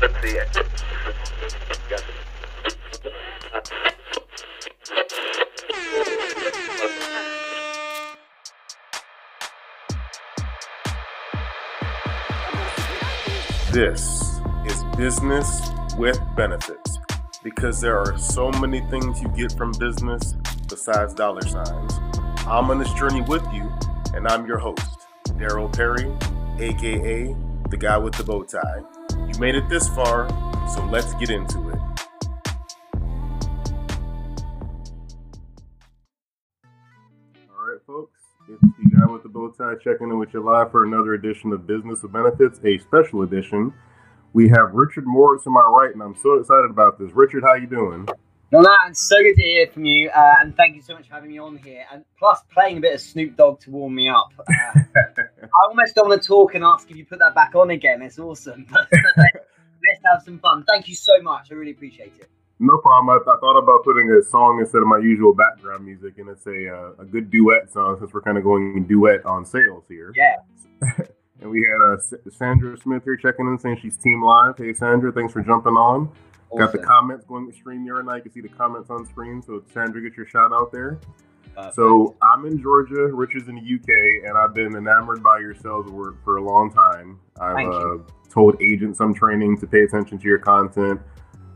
Let's see it. This is business with benefits because there are so many things you get from business besides dollar signs. I'm on this journey with you, and I'm your host, Daryl Perry, aka the guy with the bow tie. Made it this far, so let's get into it. All right, folks, it's the guy with the bow tie checking in with you live for another edition of Business of Benefits, a special edition. We have Richard Moore to my right, and I'm so excited about this. Richard, how you doing? No, man, so good to hear from you, uh, and thank you so much for having me on here. And plus, playing a bit of Snoop Dogg to warm me up. Uh, I almost don't want to talk and ask if you put that back on again. It's awesome. Let's have some fun. Thank you so much. I really appreciate it. No problem. I, I, thought about putting a song instead of my usual background music, and it's a uh, a good duet song since we're kind of going duet on sales here. Yeah. and we had uh, Sandra Smith here checking in, saying she's team live. Hey, Sandra, thanks for jumping on. Awesome. Got the comments going to stream here, and I can see the comments on screen. So Sandra, get your shout out there. Uh, so I'm in Georgia, Rich is in the UK, and I've been enamored by your sales work for a long time. I've uh, told agents I'm training to pay attention to your content.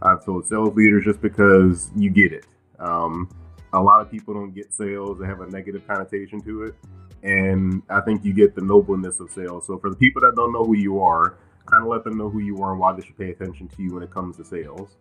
I've told sales leaders just because you get it. Um, a lot of people don't get sales; they have a negative connotation to it, and I think you get the nobleness of sales. So for the people that don't know who you are, kind of let them know who you are and why they should pay attention to you when it comes to sales.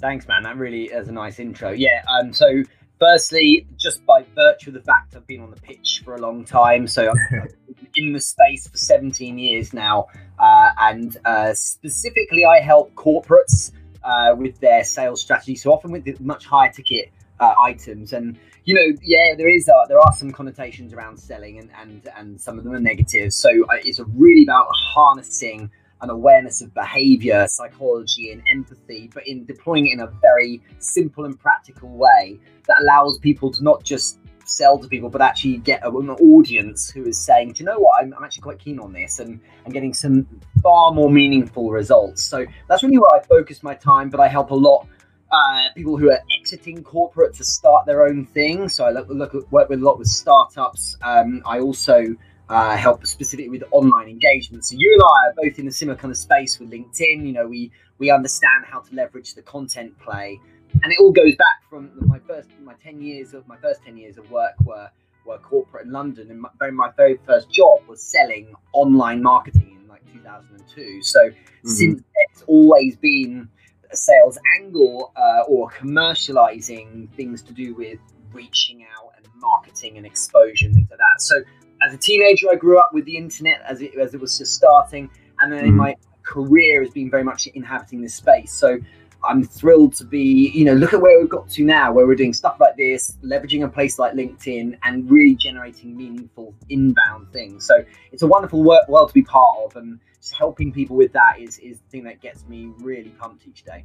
Thanks, man. That really is a nice intro. Yeah. Um. So firstly, just by virtue of the fact I've been on the pitch for a long time, so I'm in the space for 17 years now, uh, and uh, specifically, I help corporates uh, with their sales strategy. So often with the much higher ticket uh, items, and you know, yeah, there is uh, there are some connotations around selling, and and and some of them are negative. So uh, it's really about harnessing an awareness of behavior, psychology, and empathy, but in deploying it in a very simple and practical way that allows people to not just sell to people, but actually get an audience who is saying, Do you know what? I'm, I'm actually quite keen on this and, and getting some far more meaningful results. So that's really where I focus my time, but I help a lot. Uh, people who are exiting corporate to start their own thing. So I look, look work with a lot with startups. Um, I also uh, help specifically with online engagement. So you and I are both in a similar kind of space with LinkedIn. You know, we we understand how to leverage the content play, and it all goes back from my first my ten years of my first ten years of work were were corporate in London, and my, my very first job was selling online marketing in like 2002. So mm-hmm. since it's always been a sales angle uh, or commercializing things to do with reaching out and marketing and exposure and things like that. So as a teenager, I grew up with the internet as it as it was just starting, and then mm. my career has been very much inhabiting this space. So I'm thrilled to be, you know, look at where we've got to now, where we're doing stuff like this, leveraging a place like LinkedIn, and really generating meaningful inbound things. So it's a wonderful work, world to be part of, and just helping people with that is is the thing that gets me really pumped each day.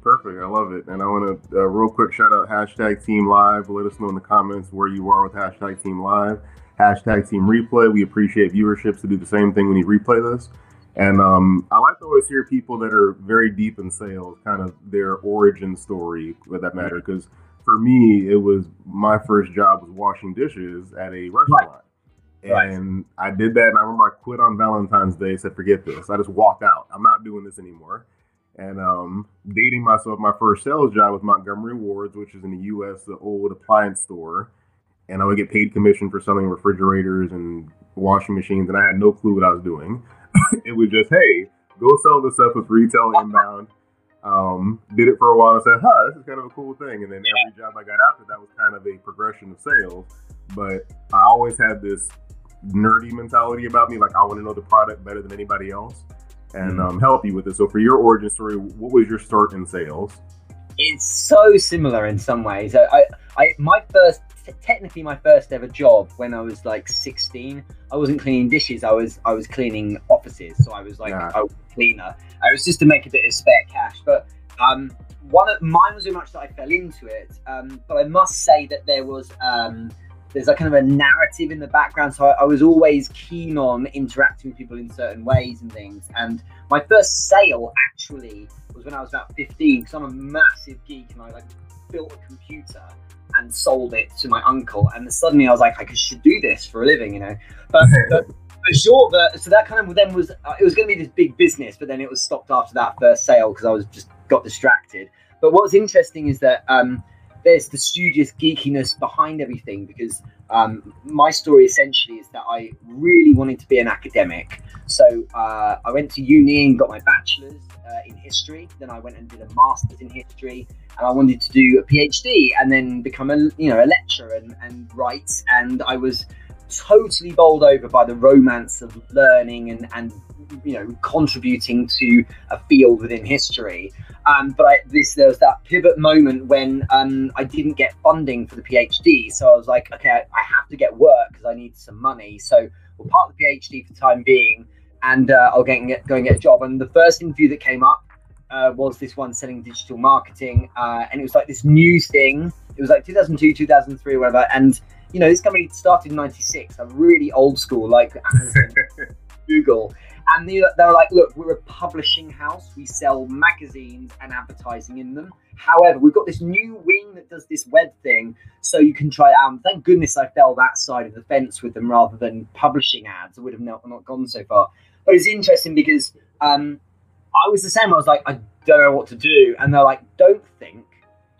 Perfect. I love it. And I want to, uh, real quick shout out hashtag Team Live. Let us know in the comments where you are with hashtag Team Live hashtag team replay. We appreciate viewerships to do the same thing when you replay this. And um, I like to always hear people that are very deep in sales, kind of their origin story, for that matter. Because for me, it was my first job was washing dishes at a restaurant. Right. And right. I did that, and I remember I quit on Valentine's Day. Said, "Forget this." I just walked out. I'm not doing this anymore. And um, dating myself, my first sales job was Montgomery Wards, which is in the U.S. the old appliance store and I would get paid commission for selling refrigerators and washing machines, and I had no clue what I was doing. it was just, hey, go sell this stuff with retail inbound. Um, did it for a while and said, huh, this is kind of a cool thing. And then every job I got after that was kind of a progression of sales. But I always had this nerdy mentality about me, like I want to know the product better than anybody else and mm. um, help you with it. So for your origin story, what was your start in sales? It's so similar in some ways. I, I, I my first technically my first ever job when I was like 16. I wasn't cleaning dishes. I was I was cleaning offices. So I was like yeah. a cleaner. I was just to make a bit of spare cash. But um, one of mine was very much that I fell into it. Um, but I must say that there was um, there's a kind of a narrative in the background. So I, I was always keen on interacting with people in certain ways and things. And my first sale actually was when I was about 15 because I'm a massive geek and I like built a computer and sold it to my uncle. And suddenly I was like, I should do this for a living, you know. But, but for sure, but, so that kind of then was uh, it was going to be this big business, but then it was stopped after that first sale because I was just got distracted. But what's interesting is that um, there's the studious geekiness behind everything because um, my story essentially is that I really wanted to be an academic. So uh, I went to uni and got my bachelor's uh, in history. Then I went and did a master's in history, and I wanted to do a PhD and then become a you know a lecturer and, and write. And I was totally bowled over by the romance of learning and and you know contributing to a field within history. Um, but I, this there was that pivot moment when um, I didn't get funding for the PhD, so I was like, okay, I, I have to get work because I need some money. So we'll part the PhD for the time being, and uh, I'll get, get go and get a job. And the first interview that came up uh, was this one selling digital marketing, uh, and it was like this new thing. It was like 2002, 2003, whatever. And you know, this company started in '96. I'm really old school, like Amazon, Google. And they, they were like, look, we're a publishing house. We sell magazines and advertising in them. However, we've got this new wing that does this web thing, so you can try it out. And thank goodness I fell that side of the fence with them rather than publishing ads. I would have not, not gone so far. But it's interesting because um, I was the same. I was like, I don't know what to do. And they're like, don't think,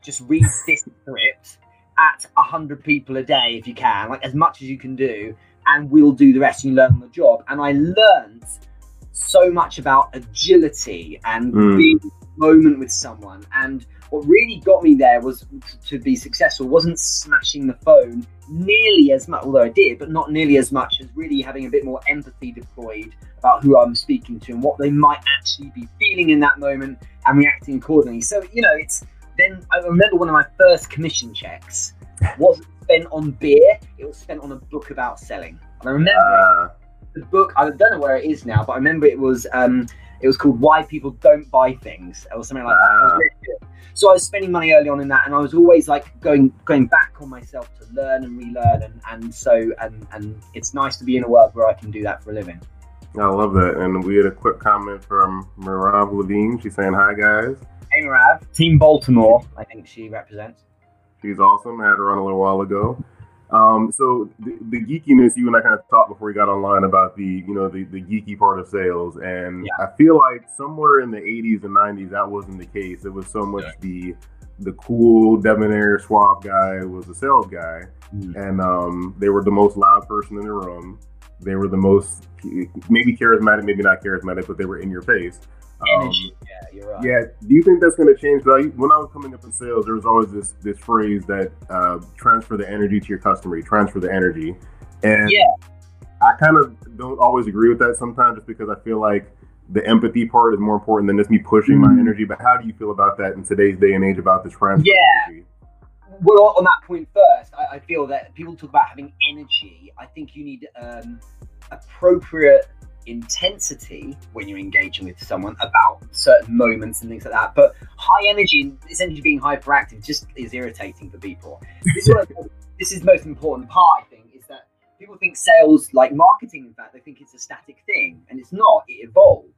just read this script at 100 people a day if you can, like as much as you can do, and we'll do the rest and you learn the job. And I learned so much about agility and mm. being moment with someone. And what really got me there was to be successful wasn't smashing the phone nearly as much, although I did, but not nearly as much as really having a bit more empathy deployed about who I'm speaking to and what they might actually be feeling in that moment and reacting accordingly. So, you know, it's then I remember one of my first commission checks wasn't spent on beer, it was spent on a book about selling. And I remember uh the book. I don't know where it is now, but I remember it was um, it was called Why People Don't Buy Things or something like that. Really so I was spending money early on in that, and I was always like going going back on myself to learn and relearn, and and so and and it's nice to be in a world where I can do that for a living. I love that, and we had a quick comment from Mirav Levine. She's saying hi, guys. Hey, Mirav. Team Baltimore, I think she represents. She's awesome. I had her on a little while ago. Um, so the, the, geekiness, you and I kind of talked before we got online about the, you know, the, the geeky part of sales. And yeah. I feel like somewhere in the 80s and 90s, that wasn't the case. It was so much yeah. the, the cool debonair swab guy was the sales guy. Mm-hmm. And um, they were the most loud person in the room. They were the most, maybe charismatic, maybe not charismatic, but they were in your face. Energy. Um, yeah, you're right. Yeah. Do you think that's going to change? Because when I was coming up in sales, there was always this this phrase that uh, transfer the energy to your customer. You transfer the energy, and yeah. I kind of don't always agree with that sometimes, just because I feel like the empathy part is more important than just me pushing mm-hmm. my energy. But how do you feel about that in today's day and age about the transfer? Yeah. Well, on that point first, I, I, feel that people talk about having energy. I think you need um, appropriate intensity when you're engaging with someone about certain moments and things like that. But high energy, essentially being hyperactive, just is irritating for people. This is, this is the most important part, I think, is that people think sales, like marketing, in fact, they think it's a static thing, and it's not. It evolves.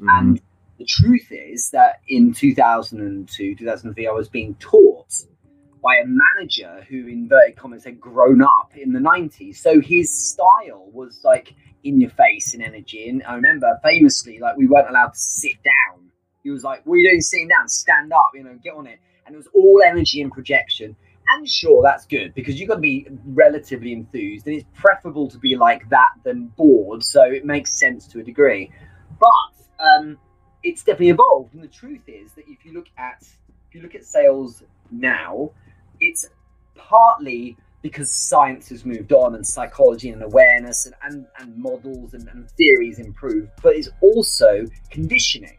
Mm-hmm. And the truth is that in 2002, 2003, I was being taught by a manager who, inverted commas, had grown up in the 90s. So his style was like in your face in energy. And I remember famously, like we weren't allowed to sit down. He was like, "What are you doing sitting down? Stand up, you know, get on it." And it was all energy and projection. And sure, that's good because you've got to be relatively enthused, and it's preferable to be like that than bored. So it makes sense to a degree. But um, it's definitely evolved, and the truth is that if you look at if you look at sales now, it's partly because science has moved on and psychology and awareness and, and, and models and, and theories improve, but it's also conditioning.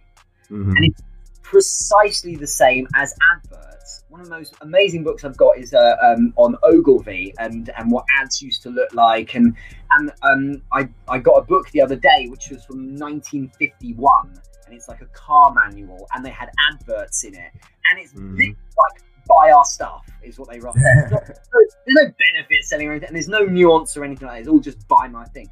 Mm-hmm. And it's precisely the same as adverts. One of the most amazing books I've got is uh, um, on Ogilvy and, and what ads used to look like. And, and um, I, I got a book the other day, which was from 1951. And it's like a car manual, and they had adverts in it. And it's mm-hmm. like buy our stuff is what they there's, no, there's no benefit selling or anything, and there's no nuance or anything like that. It's all just buy my thing.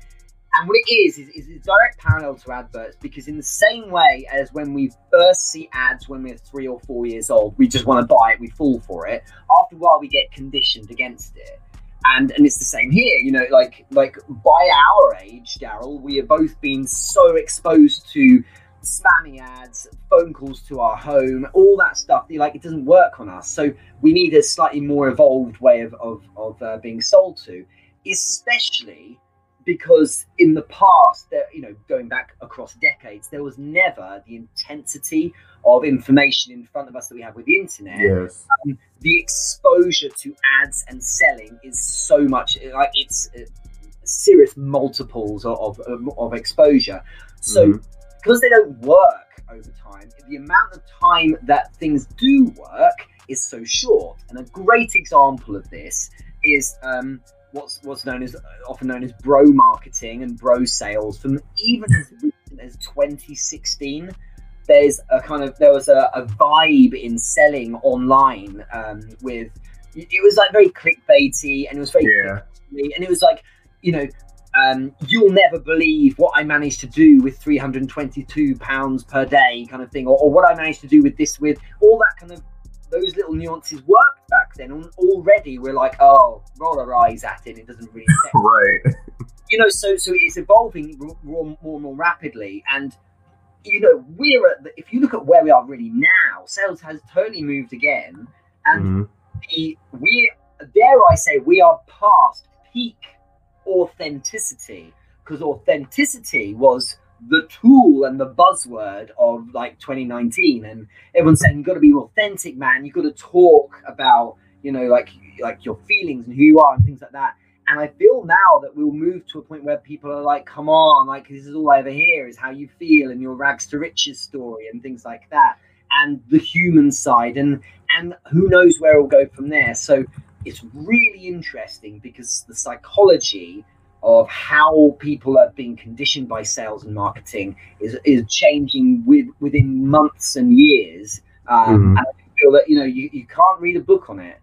And what it is, is, is a direct parallel to adverts because, in the same way as when we first see ads when we're three or four years old, we just want to buy it, we fall for it. After a while, we get conditioned against it. And, and it's the same here, you know, like like by our age, Daryl, we have both been so exposed to spammy ads, phone calls to our home, all that stuff. Like it doesn't work on us, so we need a slightly more evolved way of of, of uh, being sold to, especially because in the past, there, you know, going back across decades, there was never the intensity of information in front of us that we have with the internet. Yes. Um, the exposure to ads and selling is so much like it's uh, serious multiples of, of, of exposure. So mm-hmm. Because they don't work over time, the amount of time that things do work is so short. And a great example of this is um, what's what's known as often known as bro marketing and bro sales from even as recent as 2016 there's a kind of there was a, a vibe in selling online um, with it was like very clickbaity and it was very yeah. and it was like you know um, you'll never believe what I managed to do with 322 pounds per day, kind of thing, or, or, what I managed to do with this, with all that kind of those little nuances worked back then. And already we're like, oh, roll our eyes at it. It doesn't really. right. You know, so so it's evolving more, more and more rapidly, and you know we're at the, if you look at where we are really now, sales has totally moved again, and mm-hmm. the we dare I say we are past peak authenticity. Because authenticity was the tool and the buzzword of like 2019 and everyone's saying you've got to be authentic man. You've got to talk about you know like like your feelings and who you are and things like that. And i feel now that we'll move to a point where people are like come on like this is all i ever hear is how you feel and your rags to riches story and things like that and the human side and and who knows where it'll go from there. So it's really interesting because the psychology of how people are being conditioned by sales and marketing is is changing with within months and years. Um, mm-hmm. And I feel that you know you, you can't read a book on it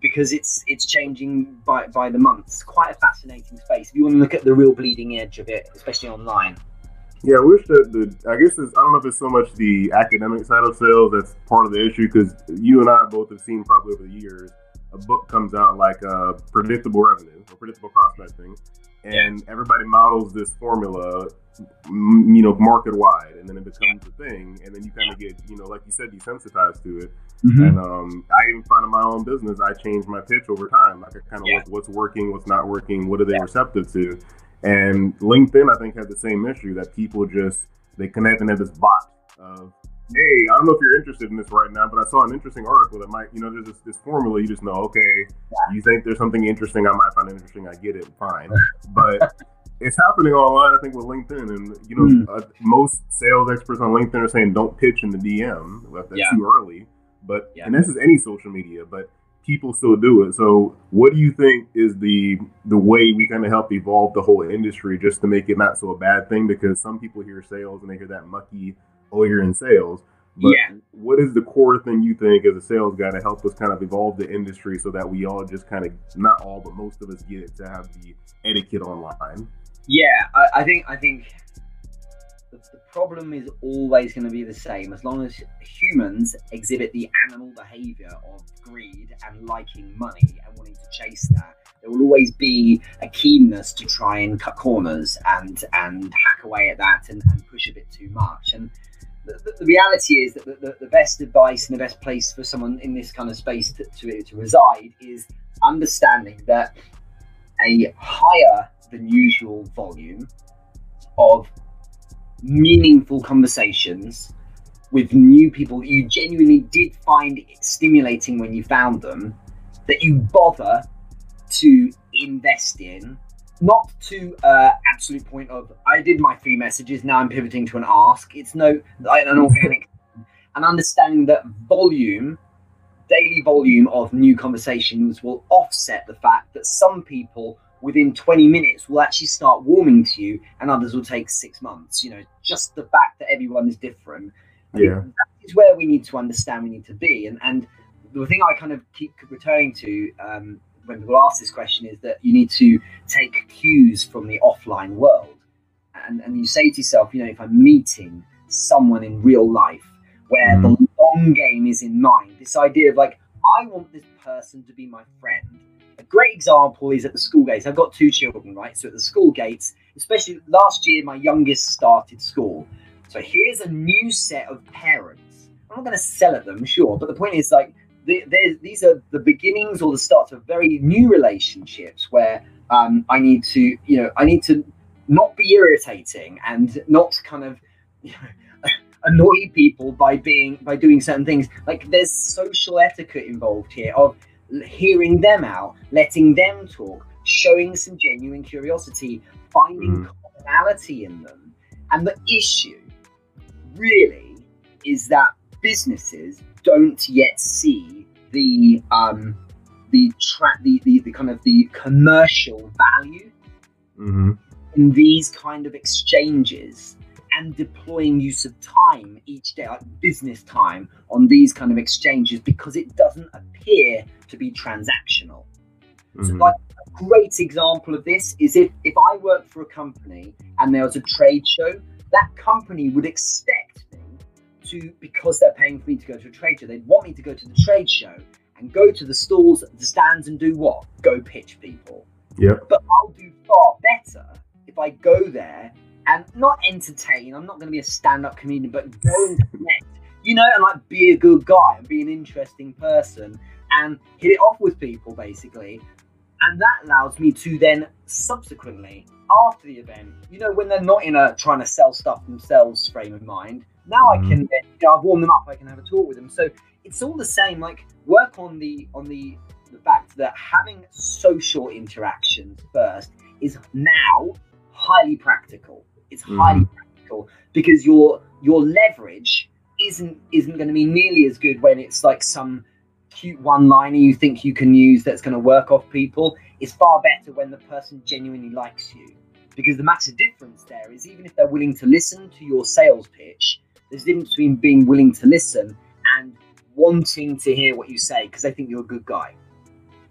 because it's it's changing by by the months. Quite a fascinating space if you want to look at the real bleeding edge of it, especially online. Yeah, I wish that the I guess it's, I don't know if it's so much the academic side of sales that's part of the issue because you and I both have seen probably over the years a book comes out like uh, predictable revenue or predictable prospecting and yeah. everybody models this formula you know market wide and then it becomes a thing and then you kind of get you know like you said desensitized to it mm-hmm. and um, i even find in my own business i change my pitch over time like i kind of yeah. look what's working what's not working what are they yeah. receptive to and linkedin i think has the same issue that people just they connect and have this bot of hey, I don't know if you're interested in this right now, but I saw an interesting article that might, you know, there's this, this formula. You just know, okay, you think there's something interesting, I might find interesting. I get it, fine. But it's happening online, I think, with LinkedIn. And, you know, mm. uh, most sales experts on LinkedIn are saying don't pitch in the DM. That's yeah. too early. But, yeah. and this is any social media, but people still do it. So, what do you think is the the way we kind of help evolve the whole industry just to make it not so a bad thing? Because some people hear sales and they hear that mucky oh, you're in sales. But yeah. what is the core thing you think as a sales guy to help us kind of evolve the industry so that we all just kind of not all but most of us get it to have the etiquette online? Yeah, I, I think I think the, problem is always going to be the same as long as humans exhibit the animal behavior of greed and liking money and wanting to chase that there will always be a keenness to try and cut corners and and hack away at that and, and push a bit too much and the, the, reality is that the, the, best advice and the best place for someone in this kind of space to, to, to reside is understanding that a higher than usual volume of meaningful conversations with new people that you genuinely did find stimulating when you found them, that you bother to invest in not to uh, absolute point of I did my three messages now I'm pivoting to an ask. It's no an organic and understanding that volume, daily volume of new conversations will offset the fact that some people within 20 minutes will actually start warming to you and others will take six months. You know, just the fact that everyone is different. Yeah. That is where we need to understand we need to be. And and the thing I kind of keep returning to um, when people ask this question is that you need to take cues from the offline world. And, and you say to yourself, you know, if I'm meeting someone in real life where mm-hmm. the long game is in mind, this idea of like, I want this person to be my friend. A great example is at the school gates. I've got two children, right? So at the school gates, especially last year, my youngest started school. So here's a new set of parents. I'm not going to sell at them, sure, but the point is like these are the beginnings or the starts of very new relationships where um, I need to, you know, I need to not be irritating and not kind of you know, annoy people by being by doing certain things. Like there's social etiquette involved here of hearing them out, letting them talk, showing some genuine curiosity, finding mm. commonality in them. And the issue really is that businesses don't yet see the um, the track the, the, the kind of the commercial value mm-hmm. in these kind of exchanges and deploying use of time each day, like business time, on these kind of exchanges because it doesn't appear to be transactional. Mm-hmm. So, like a great example of this is if if I worked for a company and there was a trade show, that company would expect me to because they're paying for me to go to a trade show. They'd want me to go to the trade show and go to the stalls, the stands, and do what? Go pitch people. Yeah. But I'll do far better if I go there and not entertain. I'm not going to be a stand-up comedian, but go and connect. You know, and like be a good guy and be an interesting person and hit it off with people, basically. And that allows me to then subsequently, after the event, you know, when they're not in a trying to sell stuff themselves frame of mind, now mm-hmm. I can, you know, I've warmed them up. I can have a talk with them. So it's all the same. Like work on the on the the fact that having social interactions first is now highly practical. It's mm-hmm. highly practical because your your leverage isn't isn't going to be nearly as good when it's like some cute one liner you think you can use that's going to work off people. It's far better when the person genuinely likes you because the massive difference there is even if they're willing to listen to your sales pitch, there's a difference between being willing to listen and wanting to hear what you say because they think you're a good guy.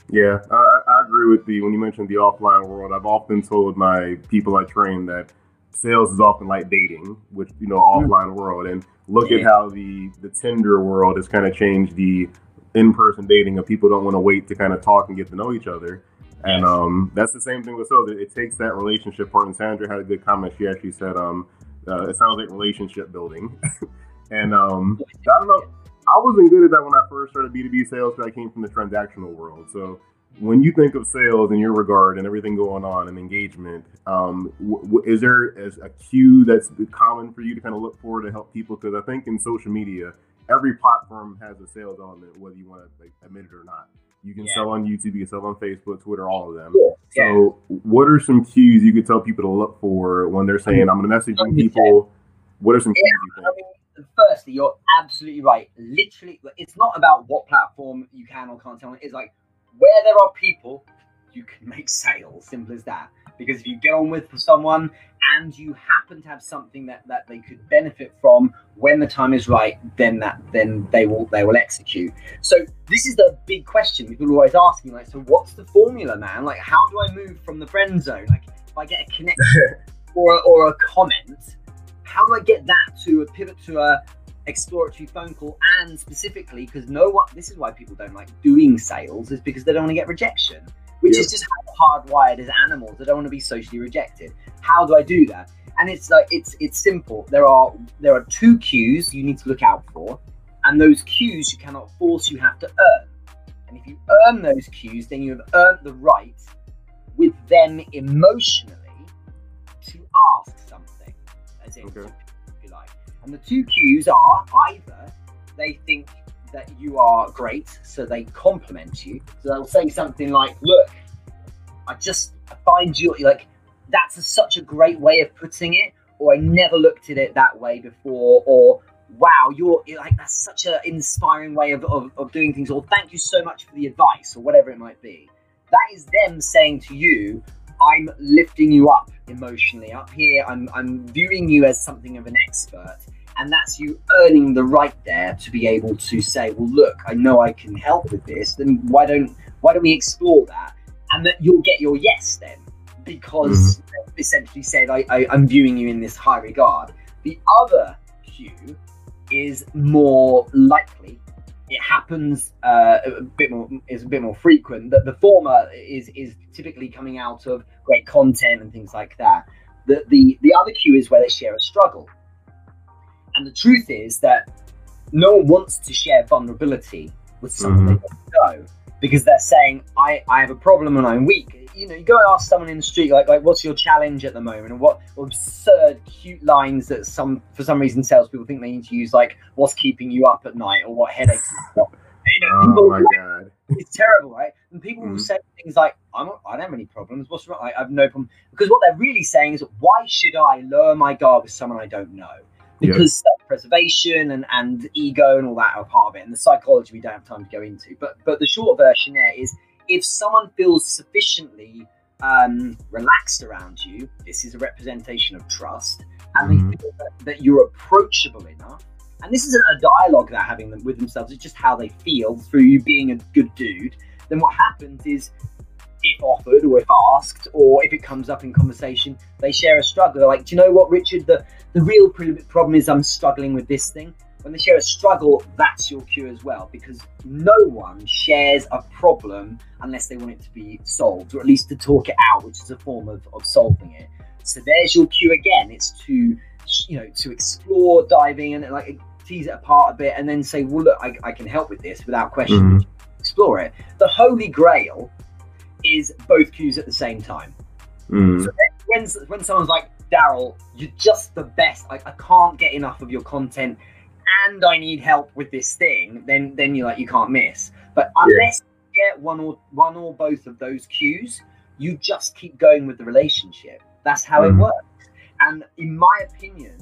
Yeah, I, I agree with you. When you mentioned the offline world, I've often told my people I train that sales is often like dating, which you know mm-hmm. offline world, and look yeah. at how the the Tinder world has kind of changed the in-person dating of people don't want to wait to kind of talk and get to know each other. And um, that's the same thing with sales. It, it, takes that relationship part. And Sandra had a good comment. She actually said, um, uh, "It sounds like relationship building." and um, I don't know. I wasn't good at that when I first started B2B sales because I came from the transactional world. So when you think of sales in your regard and everything going on and engagement, um, w- w- is there a cue that's common for you to kind of look for to help people? Because I think in social media, every platform has a sales element, whether you want to like, admit it or not. You can yeah. sell on YouTube, you can sell on Facebook, Twitter, all of them. Yeah. So, what are some cues you could tell people to look for when they're saying, "I'm going to message people"? What are some cues you think? I mean, firstly, you're absolutely right. Literally, it's not about what platform you can or can't sell on. It's like where there are people, you can make sales. Simple as that. Because if you get on with someone and you happen to have something that, that they could benefit from when the time is right, then that then they will they will execute. So this is the big question people are always asking, like, so what's the formula, man? Like, how do I move from the friend zone? Like, if I get a connection or or a comment how do I get that to a pivot to a exploratory phone call and specifically because no one this is why people don't like doing sales is because they don't want to get rejection which yep. is just how hardwired as animals they don't want to be socially rejected how do i do that and it's like it's it's simple there are there are two cues you need to look out for and those cues you cannot force you have to earn and if you earn those cues then you have earned the right with them emotionally to ask something, as in, okay. if you like. And the two cues are either they think that you are great, so they compliment you. So they'll say something like, "Look, I just find you like that's a, such a great way of putting it," or "I never looked at it that way before," or "Wow, you're, you're like that's such an inspiring way of, of, of doing things," or "Thank you so much for the advice," or whatever it might be. That is them saying to you, I'm lifting you up emotionally up here. I'm, I'm viewing you as something of an expert. And that's you earning the right there to be able to say, well, look, I know I can help with this. Then why don't why don't we explore that? And that you'll get your yes then, because mm-hmm. essentially said, I, I, I'm viewing you in this high regard. The other cue is more likely it happens uh, a bit more is a bit more frequent that the former is is typically coming out of great content and things like that the the, the other cue is where they share a struggle and the truth is that no one wants to share vulnerability with someone mm-hmm. they don't know because they're saying I, I have a problem and I'm weak. You know, you go and ask someone in the street like like what's your challenge at the moment and what, absurd cute lines that some for some reason salespeople think they need to use like what's keeping you up at night or what headaches. you know, oh my god, it's terrible, right? And people mm-hmm. will say things like I'm not, I don't have any problems. What's wrong? I, I have no problem because what they're really saying is why should I lower my guard with someone I don't know? Because self-preservation and, and ego and all that are part of it and the psychology we don't have time to go into but but the short version there is if someone feels sufficiently um, relaxed around you this is a representation of trust and mm-hmm. they feel that, that, you're approachable enough and this isn't a dialogue they're having with themselves it's just how they feel through you being a good dude then what happens is if offered or if asked or if it comes up in conversation, they share a struggle. They're like, do you know what, Richard? The the real problem is I'm struggling with this thing. When they share a struggle, that's your cue as well, because no one shares a problem unless they want it to be solved, or at least to talk it out, which is a form of, of solving it. So there's your cue again. It's to you know to explore, diving and like tease it apart a bit, and then say, well, look, I, I can help with this without question. Mm-hmm. Explore it. The holy grail is both cues at the same time. Mm. So when, when someone's like, Daryl, you're just the best. I, I can't get enough of your content and I need help with this thing, then then you're like you can't miss. But unless yeah. you get one or one or both of those cues, you just keep going with the relationship. That's how mm. it works. And in my opinion,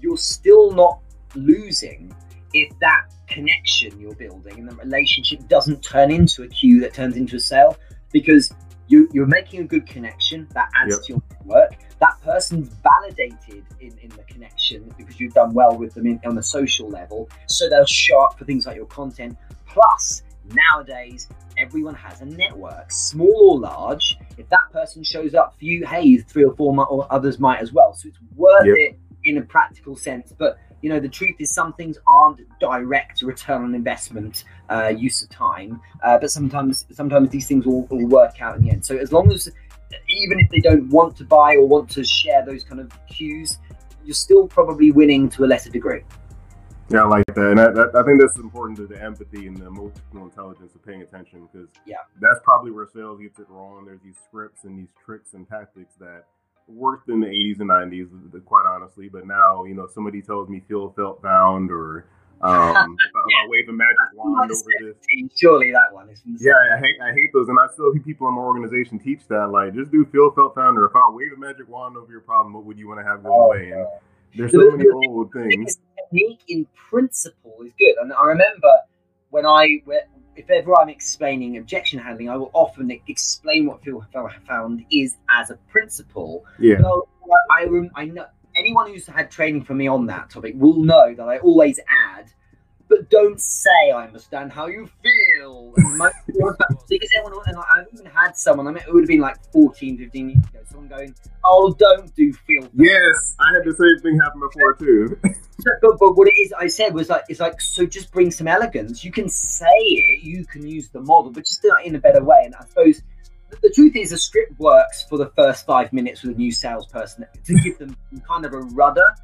you're still not losing if that connection you're building and the relationship doesn't turn into a cue that turns into a sale because you, you're making a good connection that adds yep. to your network. That person's validated in, in the connection because you've done well with them in, on the social level. So they'll show up for things like your content. Plus, nowadays, everyone has a network, small or large. If that person shows up for you, hey, three or four or others might as well. So it's worth yep. it in a practical sense. But you know the truth is some things aren't direct return on investment uh, use of time uh, but sometimes sometimes these things will, will work out in the end so as long as even if they don't want to buy or want to share those kind of cues you're still probably winning to a lesser degree yeah, I like that. And I, I think that's important to the empathy and the emotional intelligence of paying attention because yeah, that's probably where sales gets it wrong. There's these scripts and these tricks and tactics that worked in the 80s and 90s, quite honestly. But now, you know, somebody tells me feel felt found or um, yeah. wave a magic wand over this. Surely that one is. Yeah, I hate I hate those, and I still hear people in my organization teach that. Like, just do feel felt found, or if I wave a magic wand over your problem, what would you want to have go oh, away? And there's so many old things. Technique in principle is good, and I remember when I if ever I'm explaining objection handling, I will often explain what Phil found is as a principle. Yeah. So I, I know anyone who's had training from me on that topic will know that I always add but don't say I understand how you feel. because everyone, and I've even had someone, I mean, it would have been like 14, 15 years ago, someone going, Oh, don't do feel. Yes, I had the same thing happen before too. so, but, but what it is, I said was like, it's like, so just bring some elegance. You can say it, you can use the model, but just do it in a better way. And I suppose the truth is, a script works for the first five minutes with a new salesperson to give them kind of a rudder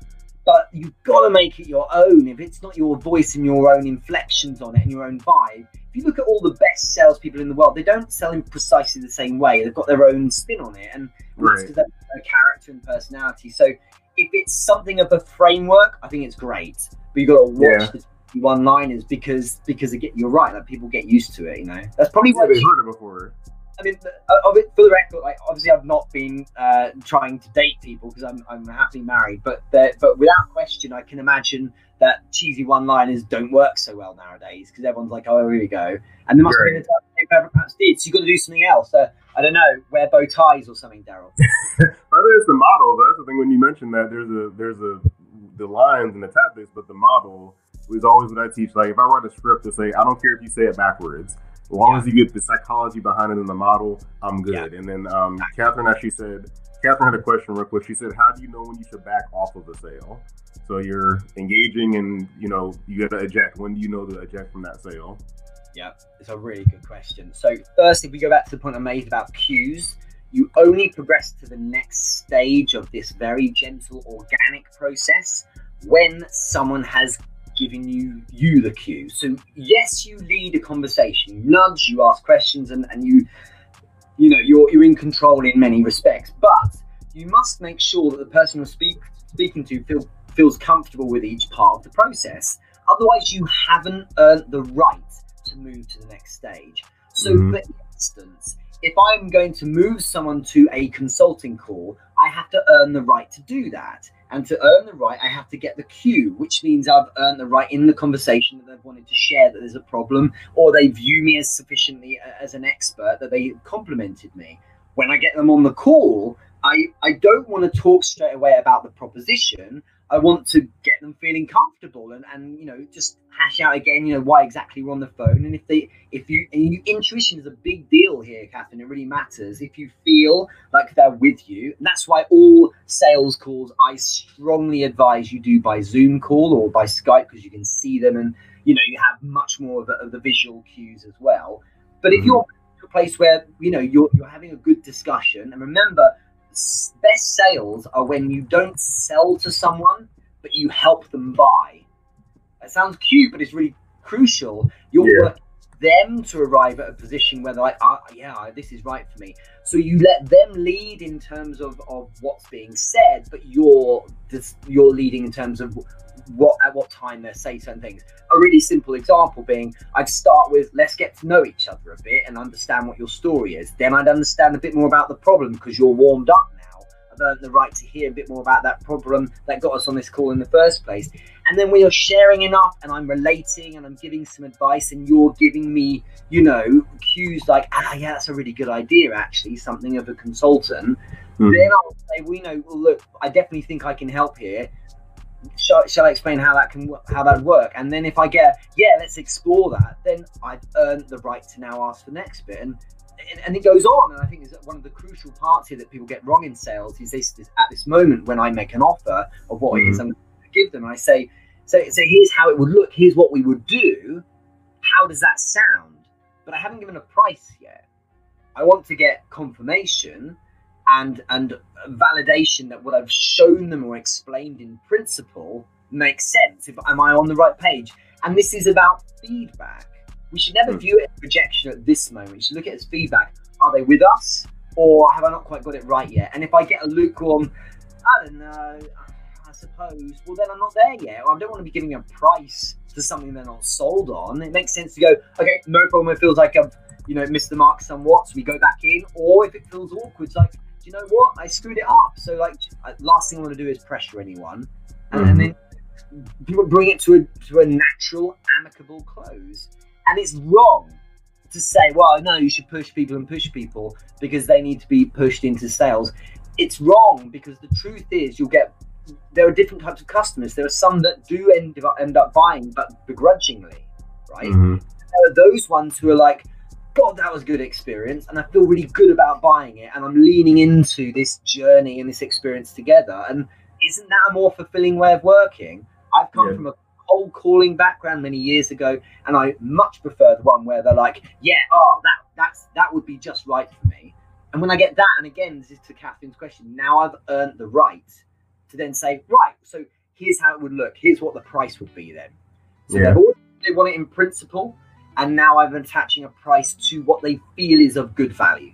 but you've got to make it your own. If it's not your voice and your own inflections on it and your own vibe, if you look at all the best salespeople in the world, they don't sell in precisely the same way. They've got their own spin on it, and right. that's because they character and personality. So if it's something of a framework, I think it's great. But you've got to watch yeah. the one-liners because because get, you're right. Like people get used to it. You know, that's probably yeah, they've heard it before. I mean, of it for the record, like obviously I've not been uh, trying to date people because I'm, I'm happily married, but but without question, I can imagine that cheesy one-liners don't work so well nowadays because everyone's like, oh, here we go, and there must right. have been a time perhaps did. So you've got to do something else. Uh, I don't know, wear bow ties or something, Daryl. well, there's the model. That's the thing when you mentioned that there's a there's a the lines and the tactics, but the model is always what I teach. Like if I write a script to say, I don't care if you say it backwards, as long yeah. as you get the psychology behind it in the model, I'm good. Yeah. And then um, Catherine actually said, Catherine had a question real quick. She said, "How do you know when you should back off of a sale?" So you're engaging, and you know you got to eject. When do you know to eject from that sale? Yeah, it's a really good question. So first, if we go back to the point I made about cues, you only progress to the next stage of this very gentle, organic process when someone has given you you the cue. So yes, you lead a conversation, you nudge, you ask questions, and, and you you know you're you're in control in many respects. But you must make sure that the person you're speak, speaking to feel, feels comfortable with each part of the process. Otherwise, you haven't earned the right to move to the next stage. So, mm-hmm. for instance, if I'm going to move someone to a consulting call, I have to earn the right to do that. And to earn the right, I have to get the cue, which means I've earned the right in the conversation that they've wanted to share that there's a problem, or they view me as sufficiently uh, as an expert that they complimented me. When I get them on the call, I, I don't want to talk straight away about the proposition. I want to get them feeling comfortable and, and you know just hash out again you know why exactly we're on the phone. And if they if you, you intuition is a big deal here Catherine. It really matters. If you feel like they're with you and that's why all sales calls I strongly advise you do by Zoom call or by Skype because you can see them and you know you have much more of, a, of the visual cues as well. But if mm-hmm. you're a place where you know you're, you're having a good discussion and remember best sales are when you don't sell to someone, but you help them buy. That sounds cute, but it's really crucial. You're yeah. working them to arrive at a position where they're like, oh, yeah, this is right for me. So you let them lead in terms of, of what's being said, but you're you're leading in terms of what at what time they say certain things. A really simple example being, I'd start with let's get to know each other a bit and understand what your story is. Then I'd understand a bit more about the problem because you're warmed up now. I've earned the right to hear a bit more about that problem that got us on this call in the first place. And then we are sharing enough and I'm relating and I'm giving some advice and you're giving me, you know, cues like, ah, yeah, that's a really good idea, actually, something of a consultant. Mm. Then I'll say, we know, well, look, I definitely think I can help here shall, shall I explain how that can how that work? And then if I get yeah, let's explore that, then I've earned the right to now ask the next bit, and and it goes on. And I think is one of the crucial parts here that people get wrong in sales is this, at this moment when I make an offer of what mm-hmm. it is mm-hmm. I'm going to give them, I say so so here's how it would look. Here's what we would do. How does that sound? But I haven't given a price yet. I want to get confirmation and and validation that what I've shown them or explained in principle makes sense. If am I on the right page? And this is about feedback. We should never hmm. view it as rejection at this moment. We should look at it as feedback. Are they with us, or have I not quite got it right yet? And if I get a lukewarm, I don't know. I suppose. Well, then I'm not there yet. I don't want to be giving a price to something they're not sold on. It makes sense to go, okay, no problem. It feels like I've, you know, missed the mark somewhat, so we go back in. Or if it feels awkward, it's like, do you know what? I screwed it up. So like, last thing I want to do is pressure anyone, and, mm-hmm. and then people bring it to a to a natural, amicable close. And it's wrong to say, well, no, you should push people and push people because they need to be pushed into sales. It's wrong because the truth is, you'll get there are different types of customers. There are some that do end up, end up buying, but begrudgingly, right? Mm-hmm. There are those ones who are like, God, that was good experience, and I feel really good about buying it, and I'm leaning into this journey and this experience together. And isn't that a more fulfilling way of working? I've come yeah. from a cold calling background many years ago, and I much prefer the one where they're like, "Yeah, oh, that that's that would be just right for me." And when I get that, and again, this is to Catherine's question, now I've earned the right to then say, right, so here's how it would look. Here's what the price would be then. So yeah. they want it in principle and now I'm attaching a price to what they feel is of good value.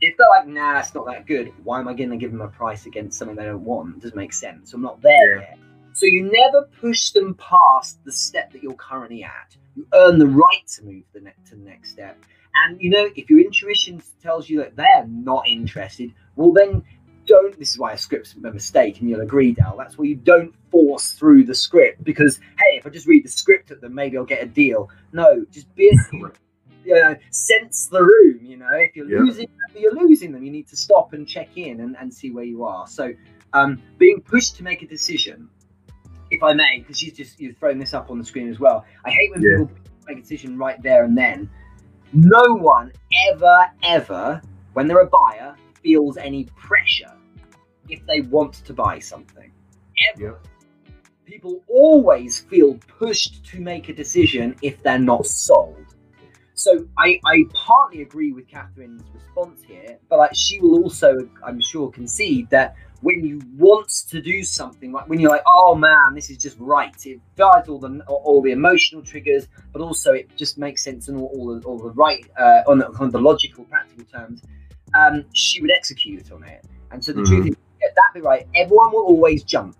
If they're like, nah, it's not that good, why am I going to give them a price against something they don't want? It doesn't make sense. I'm not there yeah. yet. So you never push them past the step that you're currently at. You earn the right to move the ne- to the next step. And you know, if your intuition tells you that they're not interested, well then don't, this is why a script's a mistake, and you'll agree, Dal. That's why you don't force through the script because, hey, I just read the script at them, maybe I'll get a deal. No, just be, you know, sense the room. You know, if you're yeah. losing, you're losing them. You need to stop and check in and, and see where you are. So, um, being pushed to make a decision. If I may, because she's just you've thrown this up on the screen as well. I hate when Yeah. people make a decision right there and then. No one ever, ever, when they're a buyer, feels any pressure if they want to buy something. Ever. Yep. People always feel pushed to make a decision if they're not sold. So I, I partly agree with Catherine's response here, but like she will also, I'm sure, concede that when you want to do something, like when you're like, oh man, this is just right, it fires all the all the emotional triggers, but also it just makes sense in all, all, the, all the right uh, on the, of the logical, practical terms. Um, she would execute on it, and so the truth is, get that be right. Everyone will always jump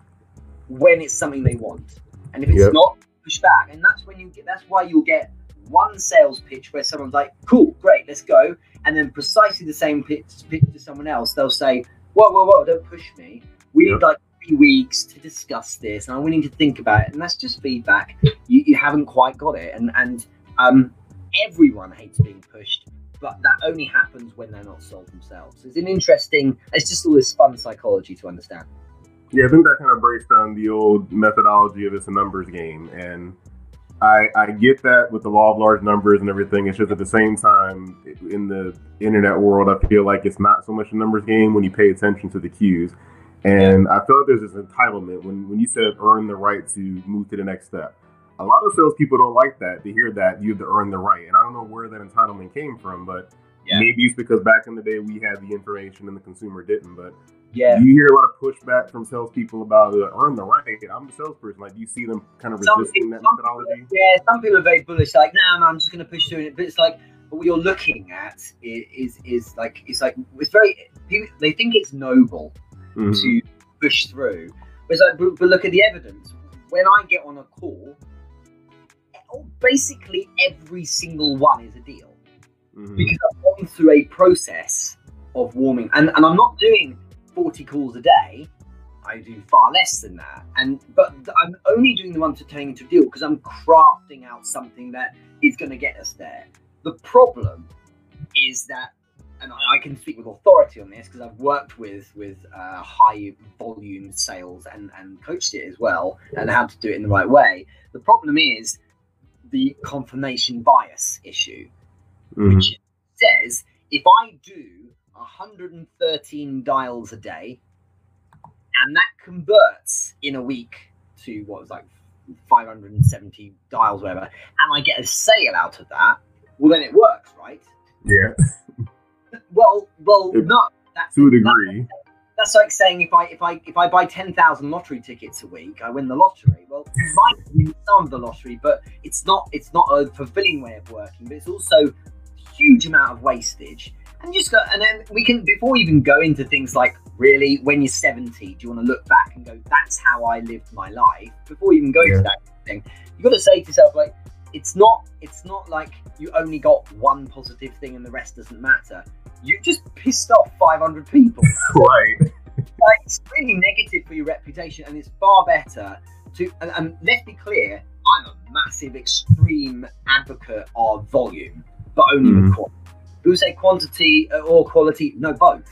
when it's something they want, and if it's Yep. not, push back, and that's when you get. That's why you'll get one sales pitch where someone's like, "Cool, great, let's go," and then precisely the same pitch, pitch to someone else. They'll say, "Whoa, whoa, whoa! Don't push me. We Yep. need like three weeks to discuss this, and I'm willing to think about it." And that's just feedback. You, you haven't quite got it, and and um, everyone hates being pushed, but that only happens when they're not sold themselves. It's an interesting. It's just all this fun psychology to understand. Yeah, I think that kind of breaks down the old methodology of it's a numbers game, and I I get that with the law of large numbers and everything. It's just at the same time in the internet world, I feel like it's not so much a numbers game when you pay attention to the cues, and I feel like there's this entitlement when when you said earn the right to move to the next step. A lot of salespeople don't like that. To hear that you have to earn the right, and I don't know where that entitlement came from, but Yeah. maybe it's because back in the day we had the information and the consumer didn't. But Yeah. you hear a lot of pushback from salespeople about uh, earn the right? I'm a salesperson. Like, do you see them kind of Some resisting people- that methodology? Yeah, some people are very bullish, like, nah, man, I'm just going to push through it. But it's like, but what you're looking at is, is, is like, it's like, it's very, people, they think it's noble Mhm. to push through. But, it's like, but, but look at the evidence. When I get on a call, oh, basically every single one is a deal Mhm. because I've gone through a process of warming, and, and I'm not doing 40 calls a day. I do far less than that, and but I'm only doing the ones to into a deal because I'm crafting out something that is going to get us there. The problem is that, and I I can speak with authority on this because I've worked with with uh, high volume sales and and coached it as well, and how to do it in the right way. The problem is the confirmation bias issue Mhm. which says if I do 113 dials a day and that converts in a week to what was like 570 dials, whatever, and I get a sale out of that, well, then it works, right? Yeah, Well, well, It- no. That's, to a degree. that's like saying if I if I if I buy ten thousand lottery tickets a week, I win the lottery. Well, you might win some of the lottery, but it's not it's not a fulfilling way of working. But it's also huge amount of wastage. And just go, and then we can before we even go into things like really when you're seventy, do you want to look back and go, that's how I lived my life? Before you even go Yeah. to that thing, you've got to say to yourself like, it's not it's not like you only got one positive thing and the rest doesn't matter. You just pissed off 500 people Right. like it's really negative for your reputation, and it's far better to. And, and let's be clear, I'm a massive, extreme advocate of volume, but only Mhm. with quality. People say quantity uh, or quality, no, both.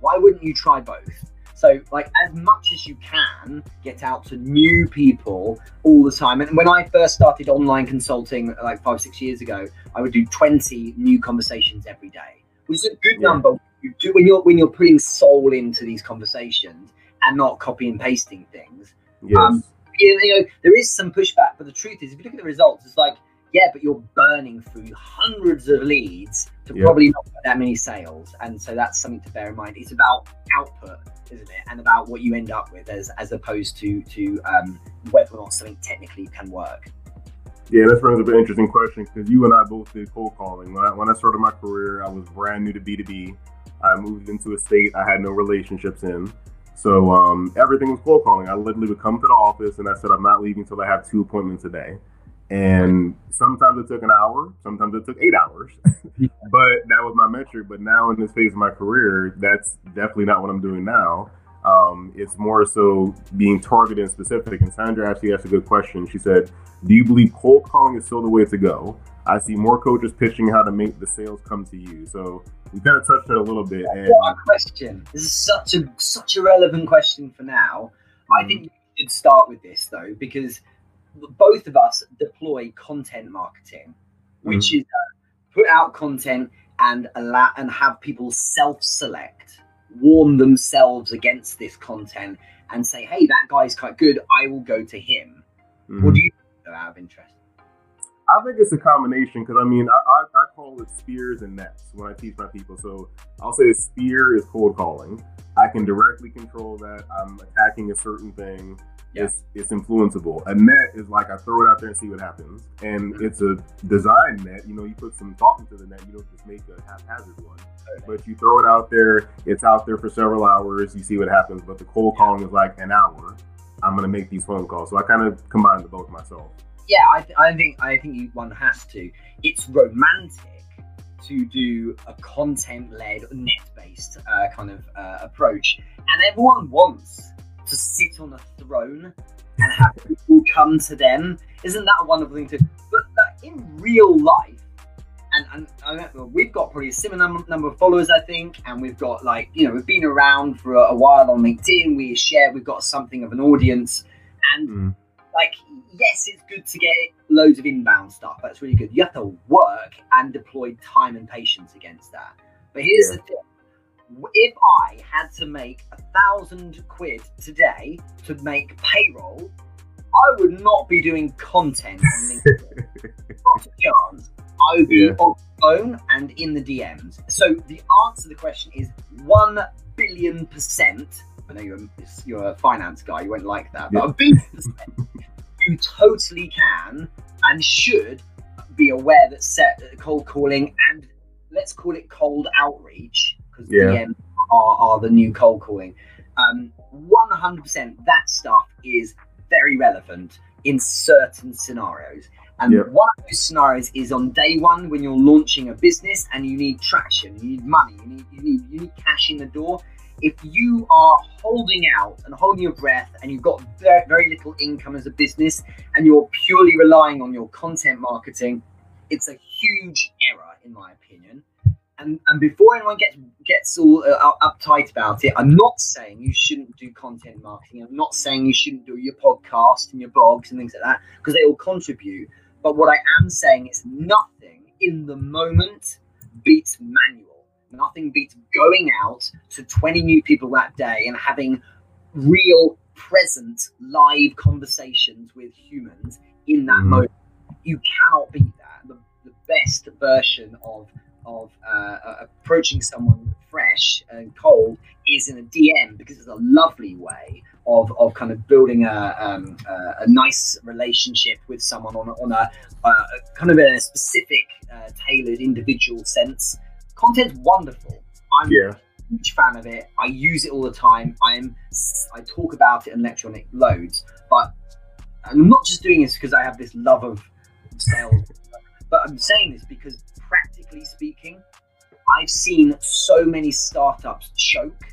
Why wouldn't you try both? So, like, as much as you can, get out to new people all the time. And when I first started online consulting, like five, six years ago, I would do 20 new conversations every day, which is a good Yeah. number. You do when you're when you're putting soul into these conversations and not copy and pasting things. Yes. Um, you know, there is some pushback, but the truth is, if you look at the results, it's like, yeah, but you're burning through hundreds of leads to Yeah. probably not that many sales, and so that's something to bear in mind. It's about output, isn't it, and about what you end up with, as as opposed to to um, whether or not something technically can work. Yeah, this brings up an interesting question because you and I both did cold calling. When I, when I started my career, I was brand new to B2B. I moved into a state I had no relationships in. So um, everything was cold calling. I literally would come to the office and I said, I'm not leaving until I have two appointments a day. And sometimes it took an hour, sometimes it took eight hours. but that was my metric. But now in this phase of my career, that's definitely not what I'm doing now. Um, it's more so being targeted and specific. And Sandra actually asked a good question. She said, Do you believe cold calling is still the way to go? I see more coaches pitching how to make the sales come to you. So we kind of touched on it a little bit. And What a question! This is such a such a relevant question for now. I Mhm. think you should start with this though, because both of us deploy content marketing, which mm-hmm. is uh, put out content and allow and have people self-select, warn themselves against this content, and say, "Hey, that guy's quite good. I will go to him." Mm-hmm. What do you think out of interest? I think it's a combination because I mean, I, I, I, call it spears and nets when I teach my people. So I'll say a spear is cold calling. I can directly control that. I'm attacking a certain thing. Yeah. It's, it's influenceable. A net is like I throw it out there and see what happens. And mm-hmm. it's a design net. You know, you put some thought into the net. You don't just make a haphazard one. But you throw it out there. It's out there for several hours. You see what happens. But the cold calling is like an hour. I'm going to make these phone calls. So I kind of combine the both myself yeah, I, th- I think I think you, one has to. It's romantic to do a content-led, net-based uh, kind of uh, approach, and everyone wants to sit on a throne and have people come to them. Isn't that a wonderful thing to? But, but in real life, and, and we've got probably a similar number of followers, I think, and we've got like you know we've been around for a, a while on LinkedIn. We share, we've got something of an audience, and mm. like yes, it's good to get loads of inbound stuff. That's really good. You have to work and deploy time and patience against that. But here's yeah. the thing if I had to make a thousand quid today to make payroll, I would not be doing content on LinkedIn. not a chance. I would be yeah. on the phone and in the DMs. So the answer to the question is one billion percent. I know you're a, you're a finance guy, you won't like that, but yeah. a billion percent you totally can and should be aware that set cold calling and let's call it cold outreach because yeah. DMs are, are the new cold calling. Um, 100% that stuff is very relevant in certain scenarios. And yep. one of those scenarios is on day one when you're launching a business and you need traction, you need money, you need you need you need cash in the door if you are holding out and holding your breath and you've got very, very little income as a business and you're purely relying on your content marketing, it's a huge error, in my opinion. And, and before anyone gets gets all uh, uptight about it, I'm not saying you shouldn't do content marketing. I'm not saying you shouldn't do your podcast and your blogs and things like that because they all contribute. But what I am saying is nothing in the moment beats manual Nothing beats going out to 20 new people that day and having real, present, live conversations with humans in that mm. moment. You cannot beat that. The, the best version of of uh, approaching someone fresh and cold is in a DM because it's a lovely way of, of kind of building a, um, a, a nice relationship with someone on, on a, a kind of a specific, uh, tailored individual sense content's wonderful. I'm yeah. a huge fan of it. I use it all the time. I'm I talk about it and lecture on it loads. But I'm not just doing this because I have this love of sales, but I'm saying this because practically speaking, I've seen so many startups choke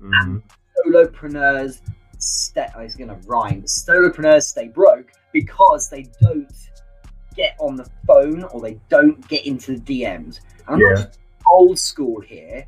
mm-hmm. and solopreneurs stay. Oh, it's going to rhyme. Solopreneurs stay broke because they don't get on the phone or they don't get into the DMs. And I'm yeah. not old school here.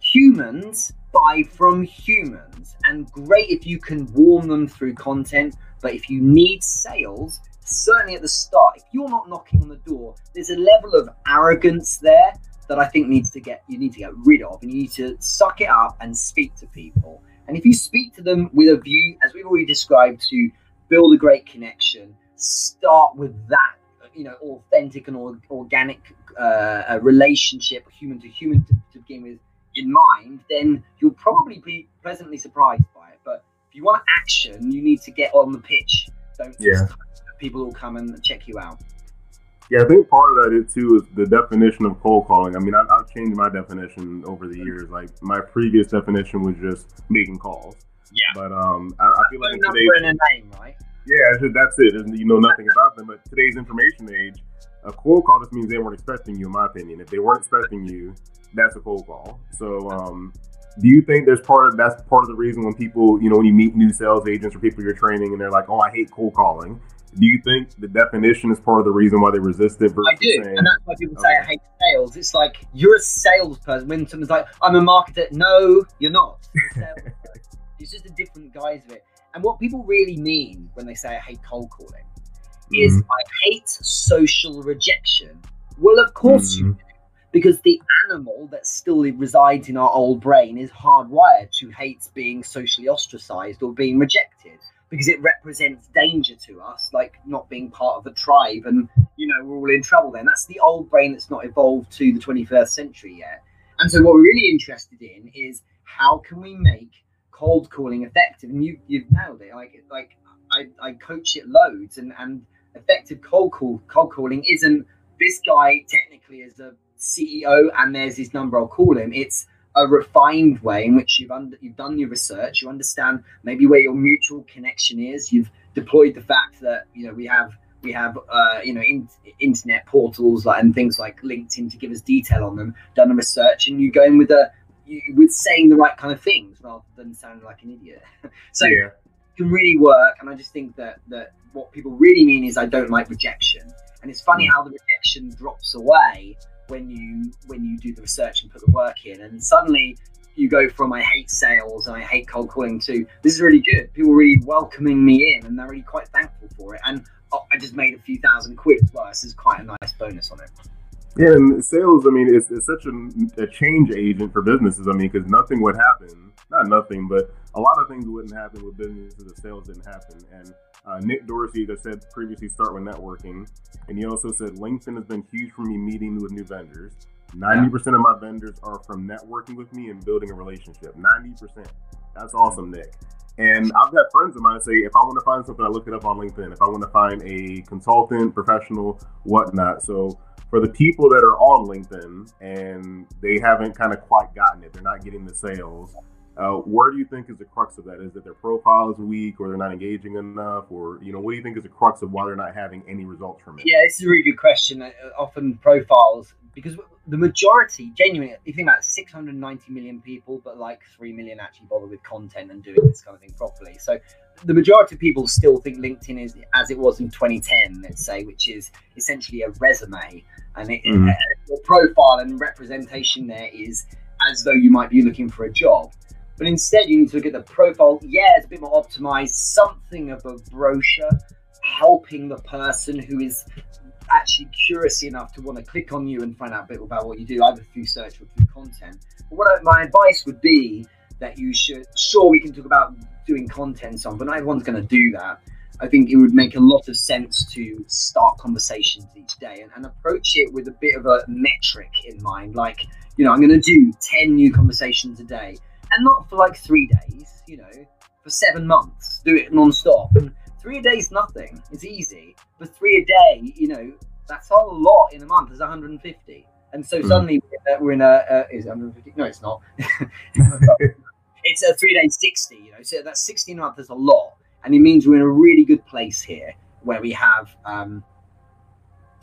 Humans buy from humans, and great if you can warm them through content. But if you need sales, certainly at the start, if you're not knocking on the door, there's a level of arrogance there that I think needs to get you need to get rid of, and you need to suck it up and speak to people. And if you speak to them with a view, as we've already described, to build a great connection, start with that you know authentic and organic uh, relationship, human to human, to, to begin with, in mind, then you'll probably be pleasantly surprised by it. But if you want action, you need to get on the pitch. Don't yeah. People will come and check you out. Yeah, I think part of that is too is the definition of cold calling. I mean, I've, I've changed my definition over the years. Like my previous definition was just making calls. Yeah. But um, I, I feel like in today's name, right? Yeah, that's it. And you know nothing about them. But today's information age, a cold call just means they weren't expecting you, in my opinion. If they weren't expecting you, that's a cold call. So, um, do you think there's part of that's part of the reason when people, you know, when you meet new sales agents or people you're training and they're like, "Oh, I hate cold calling." Do you think the definition is part of the reason why they resist it? I do, saying, and that's why people say I hate sales. It's like you're a salesperson. When someone's like, "I'm a marketer," no, you're not. You're it's just a different guise of it. And what people really mean when they say I hate cold calling is Mhm. I hate social rejection. Well, of course you Mhm. do, because the animal that still resides in our old brain is hardwired to hate being socially ostracized or being rejected because it represents danger to us, like not being part of the tribe, and you know we're all in trouble. Then that's the old brain that's not evolved to the 21st century yet. And so, what we're really interested in is how can we make cold calling effective? And you you've nailed it. Like like I, I coach it loads, and and effective cold call cold calling isn't this guy technically is a CEO and there's his number. I'll call him. It's a refined way in which you've under, you've done your research. You understand maybe where your mutual connection is. You've deployed the fact that you know we have we have uh, you know in, internet portals like, and things like LinkedIn to give us detail on them. Done the research, and you go in with a you, with saying the right kind of things rather than sounding like an idiot. so yeah. can really work. And I just think that that what people really mean is I don't like rejection. And it's funny how the rejection drops away when you when you do the research and put the work in, and suddenly you go from I hate sales and I hate cold calling to this is really good. People are really welcoming me in, and they're really quite thankful for it. And oh, I just made a few thousand quid as well. This is quite a nice bonus on it. Yeah, and sales, I mean, it's, it's such a, a change agent for businesses. I mean, because nothing would happen, not nothing, but a lot of things wouldn't happen with businesses if the sales didn't happen. And uh, Nick Dorsey that said previously start with networking. And he also said LinkedIn has been huge for me meeting with new vendors. 90% of my vendors are from networking with me and building a relationship. 90%. That's awesome, Nick. And I've had friends of mine say, if I want to find something, I look it up on LinkedIn. If I want to find a consultant, professional, whatnot. So for the people that are on LinkedIn and they haven't kind of quite gotten it, they're not getting the sales. Uh, where do you think is the crux of that? Is that their profile is weak, or they're not engaging enough, or you know, what do you think is the crux of why they're not having any results from it? Yeah, this is a really good question. Uh, often profiles because the majority, genuinely, if you think about 690 million people, but like 3 million actually bother with content and doing this kind of thing properly. So the majority of people still think LinkedIn is as it was in 2010, let's say, which is essentially a resume. And it, Mhm. uh, your profile and representation there is as though you might be looking for a job. But instead, you need to look at the profile. Yeah, it's a bit more optimized, something of a brochure, helping the person who is actually curious enough to want to click on you and find out a bit about what you do, either through search or through content. But what I, my advice would be that you should, sure, we can talk about doing content on, but not everyone's going to do that. I think it would make a lot of sense to start conversations each day and, and approach it with a bit of a metric in mind. Like, you know, I'm going to do 10 new conversations a day and not for like three days, you know, for seven months, do it non-stop. And three a day is nothing. It's easy. But three a day, you know, that's a lot in a month. It's 150. And so Mhm. suddenly we're in a, uh, is it 150? No, it's not. it's a three day 60, you know, so that's 60 a month is a lot. And it means we're in a really good place here where we have, um,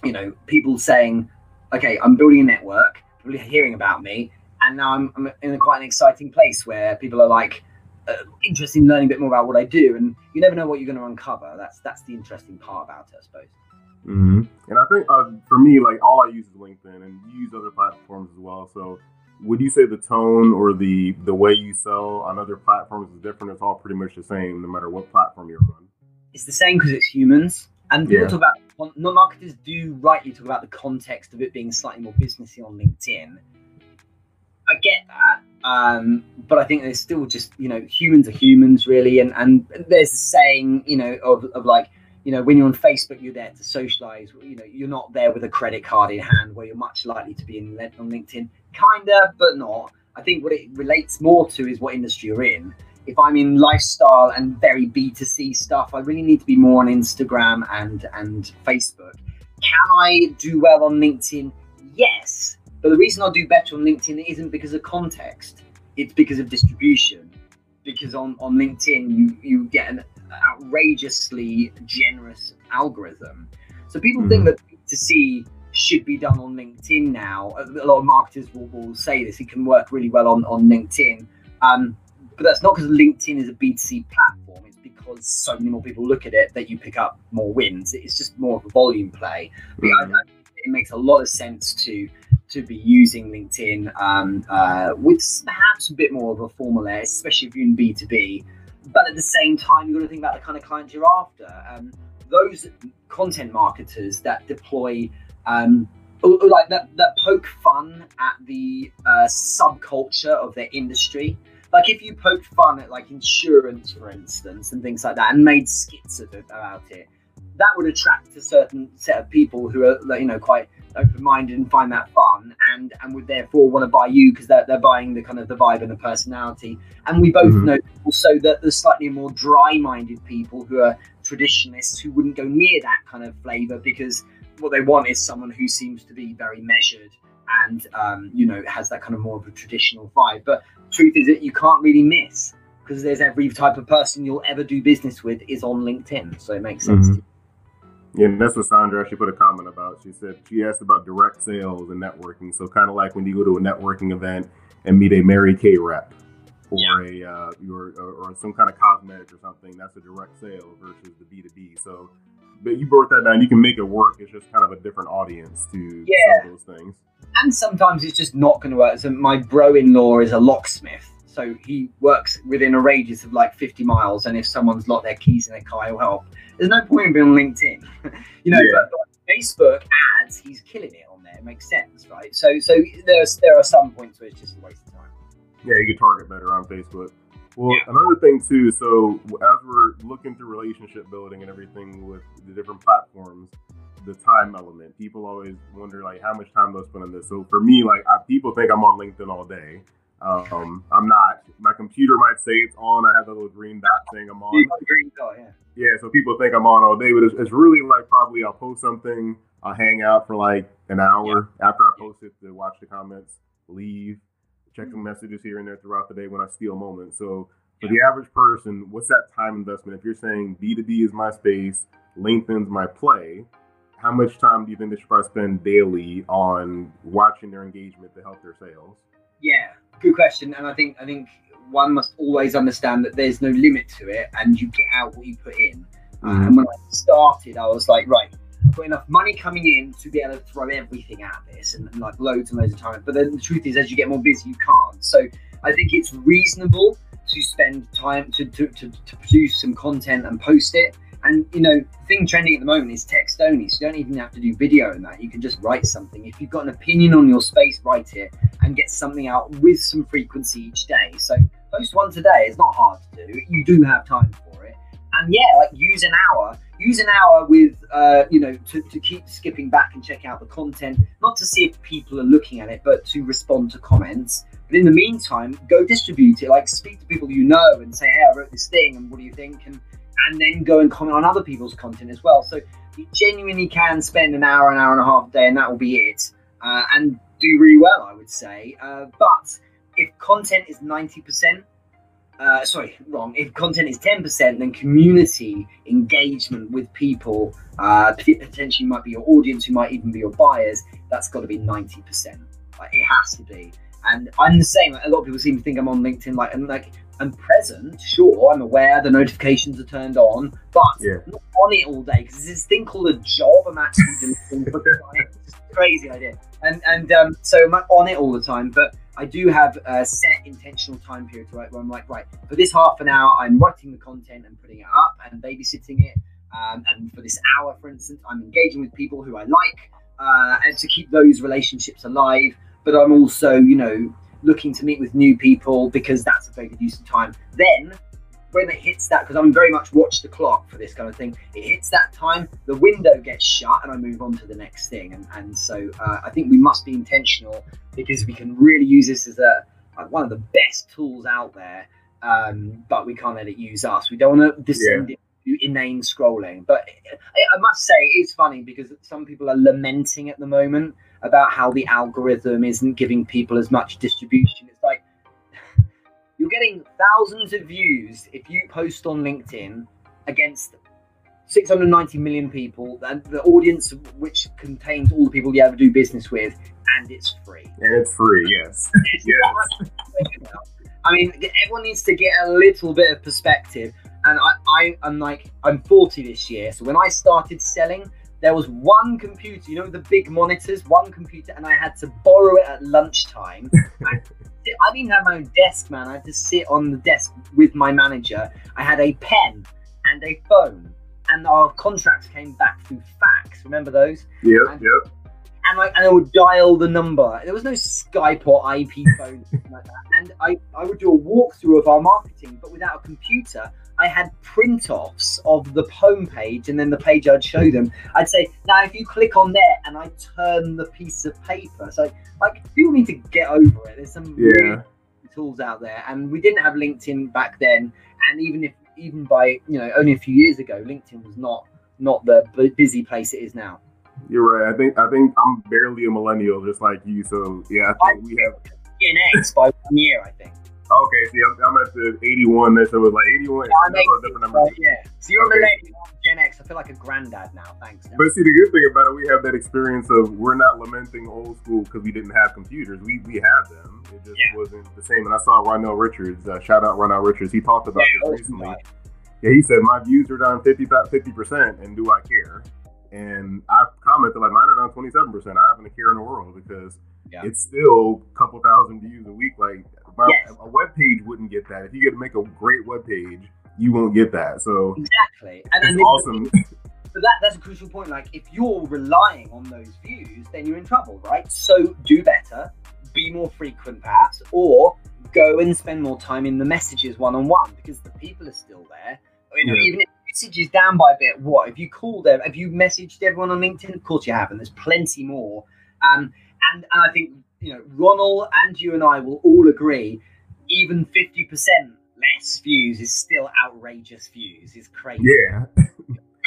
you know, people saying, okay, I'm building a network, people are hearing about me, and now I'm, I'm in a quite an exciting place where people are like uh, interested in learning a bit more about what I do, and you never know what you're going to uncover. That's that's the interesting part about it, I suppose. hmm And I think uh, for me, like all I use is LinkedIn, and you use other platforms as well. So, would you say the tone or the the way you sell on other platforms is different? It's all pretty much the same, no matter what platform you're on. It's the same because it's humans. And people Yeah. talk about marketers do rightly talk about the context of it being slightly more businessy on LinkedIn. I get that, um, but I think there's still just you know humans are humans really, and and there's a saying you know of, of like you know when you're on Facebook you're there to socialize. You know you're not there with a credit card in hand where you're much likely to be in on LinkedIn, kinda, but not. I think what it relates more to is what industry you're in. If I'm in lifestyle and very B2C stuff, I really need to be more on Instagram and and Facebook. Can I do well on LinkedIn? Yes. But the reason I'll do better on LinkedIn isn't because of context. It's because of distribution. Because on, on LinkedIn you, you get an outrageously generous algorithm. So people think that B2C should be done on LinkedIn now. A lot of marketers will, will say this. It can work really well on, on LinkedIn. Um, but that's not because LinkedIn is a B2C platform. It's because so many more people look at it that you pick up more wins. It's just more of a volume play. But I, I, it makes a lot of sense to to be using LinkedIn um, uh, with perhaps a bit more of a formal air, especially if you're in B2B. but at the same time, you've got to think about the kind of clients you're after. Um, those content marketers that deploy um, like that, that poke fun at the uh, subculture of their industry. Like if you poked fun at like insurance, for instance, and things like that, and made skits about it, that would attract a certain set of people who are you know quite open-minded and find that fun and and would therefore want to buy you because they're, they're buying the kind of the vibe and the personality and we both mm-hmm. know also that there's slightly more dry-minded people who are traditionalists who wouldn't go near that kind of flavor because what they want is someone who seems to be very measured and um, you know has that kind of more of a traditional vibe. But truth is that you can't really miss because there's every type of person you'll ever do business with is on LinkedIn, so it makes sense. Mm-hmm. Yeah, and that's what Sandra actually put a comment about. She said she asked about direct sales and networking. So kind of like when you go to a networking event and meet a Mary Kay rep or yeah. a uh, or, or some kind of cosmetic or something, that's a direct sale versus the B two B. So but you broke that down. You can make it work. It's just kind of a different audience to yeah. sell those things. And sometimes it's just not going to work. So my bro-in-law is a locksmith, so he works within a radius of like 50 miles. And if someone's locked their keys in their car, he'll help. There's no point in being on LinkedIn, you know. Yeah. But, Facebook ads, he's killing it on there. It makes sense, right? So, so there's there are some points where it's just a waste of time. Yeah, you can target better on Facebook. Well, yeah. another thing too. So as we're looking through relationship building and everything with the different platforms, the time element. People always wonder like how much time do I spend on this. So for me, like I, people think I'm on LinkedIn all day. Um, I'm not. My computer might say it's on. I have a little green dot thing I'm on. Green dot, yeah. Yeah, so people think I'm on all day, but it's, it's really like probably I'll post something, I'll hang out for like an hour yeah. after I post it to watch the comments, leave, check some messages here and there throughout the day when I steal moments. So for the average person, what's that time investment? If you're saying B2B is my space, LinkedIn's my play, how much time do you think they should probably spend daily on watching their engagement to help their sales? Yeah, good question. And I think I think one must always understand that there's no limit to it and you get out what you put in. Uh, and when I started, I was like, right, I've got enough money coming in to be able to throw everything at this and, and like loads and loads of time. But then the truth is, as you get more busy, you can't. So I think it's reasonable to spend time to, to, to, to produce some content and post it. And you know, the thing trending at the moment is text only, so you don't even have to do video in that. You can just write something. If you've got an opinion on your space, write it and get something out with some frequency each day. So post once a day. It's not hard to do. You do have time for it. And yeah, like use an hour use an hour with uh, you know to, to keep skipping back and check out the content not to see if people are looking at it but to respond to comments but in the meantime go distribute it like speak to people you know and say hey i wrote this thing and what do you think and and then go and comment on other people's content as well so you genuinely can spend an hour an hour and a half a day and that will be it uh, and do really well i would say uh, but if content is 90% uh, sorry, wrong. If content is 10%, then community engagement with people, uh, potentially might be your audience, who might even be your buyers, that's got to be 90%. Like, it has to be. And I'm the same. a lot of people seem to think I'm on LinkedIn, like, I'm like, I'm present, sure, I'm aware the notifications are turned on, but yeah. I'm not on it all day because there's this thing called a job I'm actually doing for clients. Crazy idea. And, and um, so I'm not on it all the time, but I do have a set intentional time period right where I'm like, right, for this half an hour, I'm writing the content and putting it up and babysitting it. Um, and for this hour, for instance, I'm engaging with people who I like uh, and to keep those relationships alive. But I'm also, you know, looking to meet with new people because that's a very good use of time. Then when it hits that, because I'm very much watch the clock for this kind of thing, it hits that time, the window gets shut, and I move on to the next thing. And, and so uh, I think we must be intentional because we can really use this as a like one of the best tools out there. Um, but we can't let it use us. We don't want to descend yeah. into inane scrolling. But I, I must say, it's funny because some people are lamenting at the moment about how the algorithm isn't giving people as much distribution. It's like you're getting thousands of views if you post on LinkedIn against 690 million people, and the audience which contains all the people you ever do business with, and it's free. And it's free, yes. yes. I mean, everyone needs to get a little bit of perspective. And I, I, am like, I'm 40 this year. So when I started selling, there was one computer, you know, the big monitors, one computer, and I had to borrow it at lunchtime. I didn't have my own desk, man. I had to sit on the desk with my manager. I had a pen and a phone, and our contracts came back through fax. Remember those? Yep, And- yep. and I and I would dial the number. There was no Skype or IP phone like that. And I, I would do a walkthrough of our marketing, but without a computer. I had print offs of the homepage and then the page I'd show them. I'd say, now if you click on there and I turn the piece of paper. So like people need to get over it. There's some Yeah. tools out there. And we didn't have LinkedIn back then. And even if even by you know only a few years ago, LinkedIn was not not the bu- busy place it is now. You're right. I think I think I'm barely a millennial, just like you. So yeah, I think we have. Gen X by one year, I think. Okay, see, I'm, I'm at the 81. That so it was like 81. Yeah, I'm that's a 80, different number. Yeah. So you're Okay. Gen X. I feel like a granddad now. Thanks. But see, the good thing about it, we have that experience of we're not lamenting old school because we didn't have computers. We we had them. It just Yeah. wasn't the same. And I saw Ronell Richards. Uh, shout out Ronell Richards. He talked about Yeah, this recently. Yeah, he said my views are down 50 percent, and do I care? And I commented like mine are down 27 percent. I haven't a care in the world because Yeah. it's still a couple thousand views a week. Like Yes. a web page wouldn't get that. If you get to make a great web page, you won't get that. So Exactly. And, it's awesome. But that, that's a crucial point. Like, if you're relying on those views, then you're in trouble, right? So do better, be more frequent, perhaps, or go and spend more time in the messages one on one because the people are still there. You know, Yeah. even if the message is down by a bit, what? have you called them, have you messaged everyone on LinkedIn? Of course you have, and there's plenty more. Um, and, and I think, you know, Ronald and you and I will all agree, even 50% less views is still outrageous views, is crazy yeah.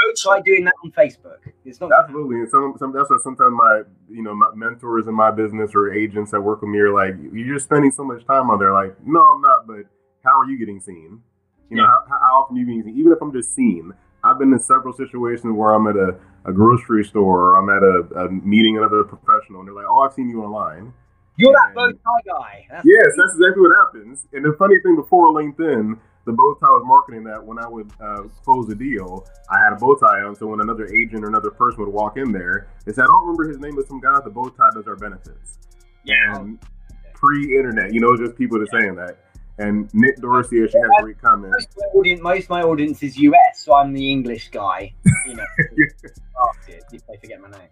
go try doing that on Facebook. It's not Absolutely, and some, some that's what sometimes my you know my mentors in my business or agents that work with me are like, you're just spending so much time on there. Like, no, I'm not. But how are you getting seen? You know, how, how often are you being seen? Even if I'm just seen, I've been in several situations where I'm at a, a grocery store or I'm at a, a meeting another professional, and they're like, oh, I've seen you online. You're that bow tie guy. That's Yes, that's exactly what happens. And the funny thing, before LinkedIn, the bow tie was marketing that when I would uh, close a deal, I had a bow tie on. So when another agent or another person would walk in there, they said, I don't remember his name, but some guy with the bow tie does our benefits. yeah. And pre-internet, you know, just people just are saying that. And Nick Dorsey actually had a great comment. Most of, my audience, most of my audience is US, so I'm the English guy. You know, if they forget my name.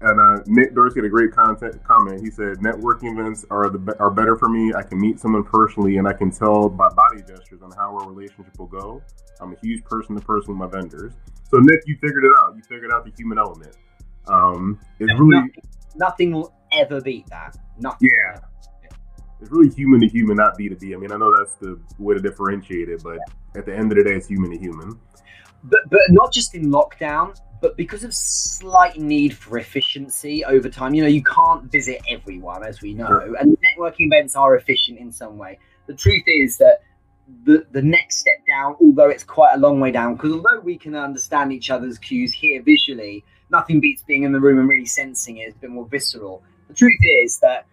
And uh, Nick Dorsey had a great content comment. He said, "Networking events are the are better for me. I can meet someone personally, and I can tell by body gestures on how our relationship will go. I'm a huge person to person with my vendors. So Nick, you figured it out. You figured out the human element. Um, it's really Nothing, nothing will ever beat that. Nothing. Yeah. it's really human to human, not B to B. I mean, I know that's the way to differentiate it, but at the end of the day, it's human to human. But but not just in lockdown, but because of slight need for efficiency over time. You know, you can't visit everyone, as we know, Sure. and networking events are efficient in some way. The truth is that the the next step down, although it's quite a long way down, because although we can understand each other's cues here visually, nothing beats being in the room and really sensing it. It's a bit more visceral. The truth is that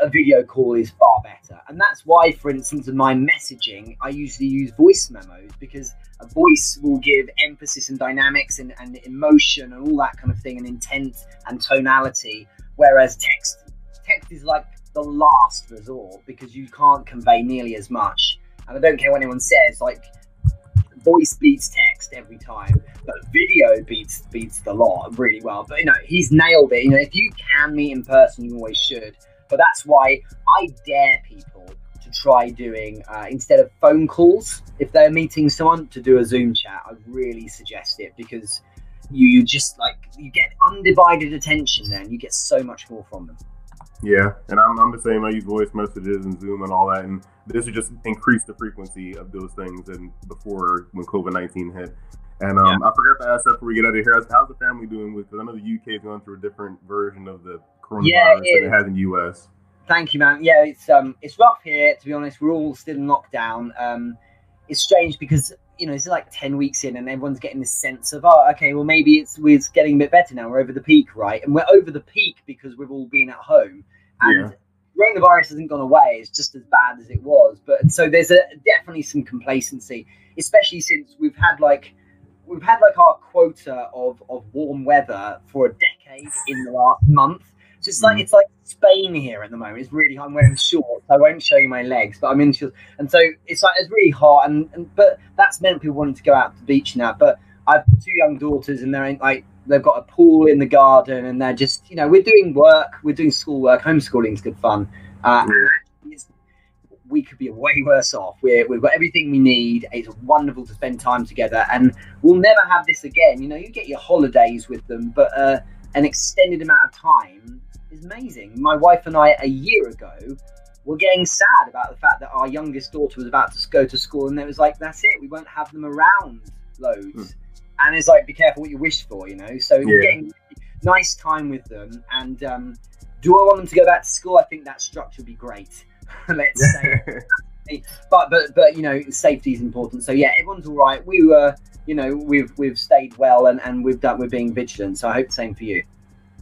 a video call is far better, and that's why, for instance, in my messaging, I usually use voice memos because a voice will give emphasis and dynamics and, and emotion and all that kind of thing and intent and tonality whereas text text is like the last resort because you can't convey nearly as much. And i don't care what anyone says like voice beats text every time but video beats beats the lot really well. But you know he's nailed it. You know if you can meet in person you always should but that's why i dare people to try doing uh, instead of phone calls if they're meeting someone to do a zoom chat i really suggest it because you, you just like you get undivided attention then you get so much more from them Yeah, and I'm, I'm the same. I use voice messages and Zoom and all that, and this would just increase the frequency of those things. And before when COVID nineteen hit, and um, I forgot to ask that before we get out of here. How's, the family doing with? Because I know the UK is going through a different version of the coronavirus Yeah, it than it has in the US. Thank you, man. Yeah, it's um, it's rough here. To be honest, we're all still in lockdown. Um, it's strange because you know it's like ten weeks in, and everyone's getting this sense of oh, okay, well maybe it's we're getting a bit better now. We're over the peak, right? And we're over the peak because we've all been at home, and coronavirus hasn't gone away. It's just as bad as it was. But so there's a definitely some complacency, especially since we've had like we've had like our quota of of warm weather for a decade in the last month. So it's like mm. it's like Spain here at the moment. It's really I'm wearing shorts. I won't show you my legs, but I'm in shorts, and so it's like it's really hot. And, and but that's meant people wanting to go out to the beach now. But I've two young daughters, and they're in, like they've got a pool in the garden, and they're just you know we're doing work, we're doing school work. Homeschooling is good fun. Uh, we could be way worse off. We're, we've got everything we need. It's wonderful to spend time together, and we'll never have this again. You know, you get your holidays with them, but uh, an extended amount of time is amazing. My wife and I, a year ago, were getting sad about the fact that our youngest daughter was about to go to school, and it was like, that's it. We won't have them around loads. Hmm. And it's like, be careful what you wish for, you know. So yeah. getting nice time with them, and um, do I want them to go back to school? I think that structure would be great. Let's say, but but but you know, safety is important. So yeah, everyone's all right. We were, you know, we've we've stayed well, and and we've done. We're being vigilant. So I hope the same for you.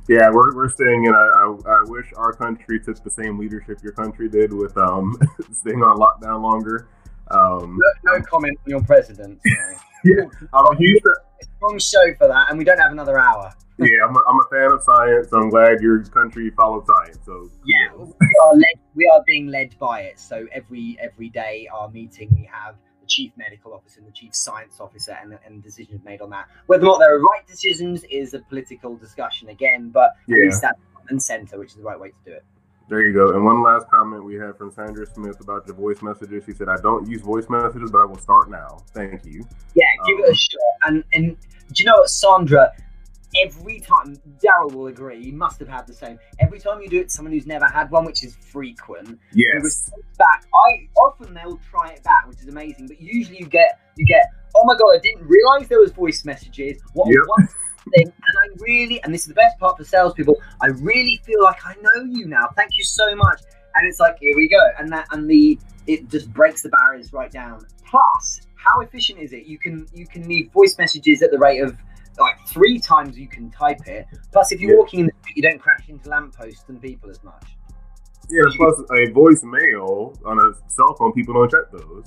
Yeah, we're, we're staying in. I, I, I, wish our country took the same leadership your country did with um, staying on lockdown longer. Um, no, no comment on your president. yeah, I'm a huge. It's a wrong show for that, and we don't have another hour. yeah, I'm a, I'm a fan of science. So I'm glad your country followed science. So yeah, we are led. We are being led by it. So every every day, our meeting, we have the chief medical officer and the chief science officer, and, and decisions made on that. Whether or not there are right decisions is a political discussion again, but yeah. at least that's and center, which is the right way to do it. There you go. And one last comment we have from Sandra Smith about your voice messages. She said, "I don't use voice messages, but I will start now. Thank you." Yeah, give um, it a um, shot. And and do you know what, Sandra? Every time, Daryl will agree. You must have had the same. Every time you do it to someone who's never had one, which is frequent, yes. Back, I often they'll try it back, which is amazing. But usually you get you get, oh my god, I didn't realize there was voice messages. What yep. one thing, and I really, and this is the best part for salespeople, I really feel like I know you now. Thank you so much. And it's like, here we go. And that, and the, it just breaks the barriers right down. Plus, how efficient is it? You can, you can leave voice messages at the rate of like three times you can type it. Plus, if you're yeah. walking in the street, you don't crash into lampposts and people as much. Yeah, plus a voicemail on a cell phone, people don't check those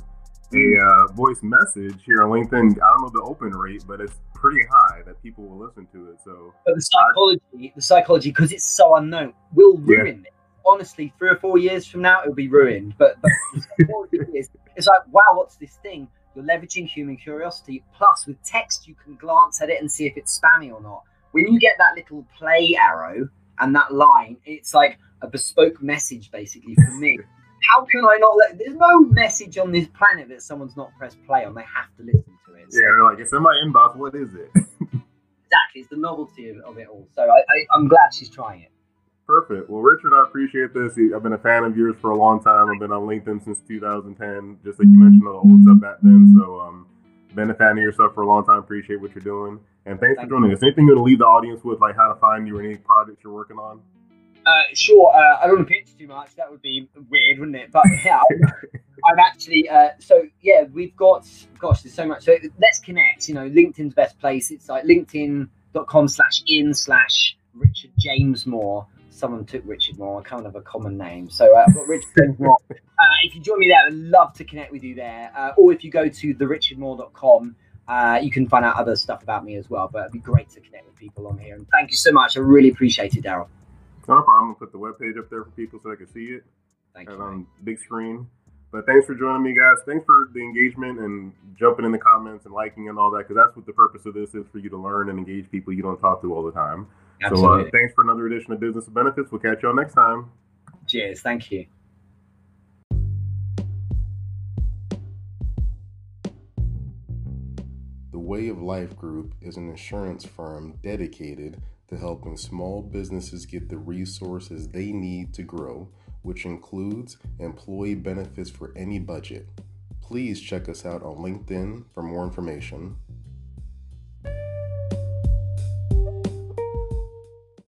a uh, voice message here on LinkedIn. I don't know the open rate, but it's pretty high that people will listen to it. So, but the psychology, I, the psychology, because it's so unknown, will ruin yeah. it. Honestly, three or four years from now, it'll be ruined. But, but it's like, wow, what's this thing? You're leveraging human curiosity. Plus, with text, you can glance at it and see if it's spammy or not. When you get that little play arrow and that line, it's like a bespoke message, basically, for me how can I not let? There's no message on this planet that someone's not pressed play on. They have to listen to it. So. Yeah, like, it's in my inbox. What is it? exactly, it's the novelty of, of it all. So I, I, I'm glad she's trying it. Perfect. Well, Richard, I appreciate this. I've been a fan of yours for a long time. I've been on LinkedIn since 2010, just like you mentioned, all the old stuff back then. So, um, been a fan of yourself for a long time. Appreciate what you're doing, and thanks Thank for joining you. us. Anything you want to leave the audience with, like how to find you or any projects you're working on? Uh, sure, uh, I don't want to pitch too much. That would be weird, wouldn't it? But yeah, I'm actually. Uh, so yeah, we've got. Gosh, there's so much. So let's connect. You know, LinkedIn's best place. It's like LinkedIn.com slash in slash Richard James Moore. Someone took Richard Moore, I kind of have a common name. So uh, Richard Moore. Uh, if you join me there, I'd love to connect with you there. Uh, or if you go to therichardmoore.com, uh, you can find out other stuff about me as well. But it'd be great to connect with people on here. And thank you so much. I really appreciate it, Daryl. No problem. I'm gonna put the webpage up there for people so they can see it. Thank and you. on big screen. But thanks for joining me, guys. Thanks for the engagement and jumping in the comments and liking and all that, because that's what the purpose of this is for you to learn and engage people you don't talk to all the time. Absolutely. So uh, thanks for another edition of Business of Benefits. We'll catch you all next time. Cheers. Thank you. The Way of Life Group is an insurance firm dedicated to helping small businesses get the resources they need to grow, which includes employee benefits for any budget. Please check us out on LinkedIn for more information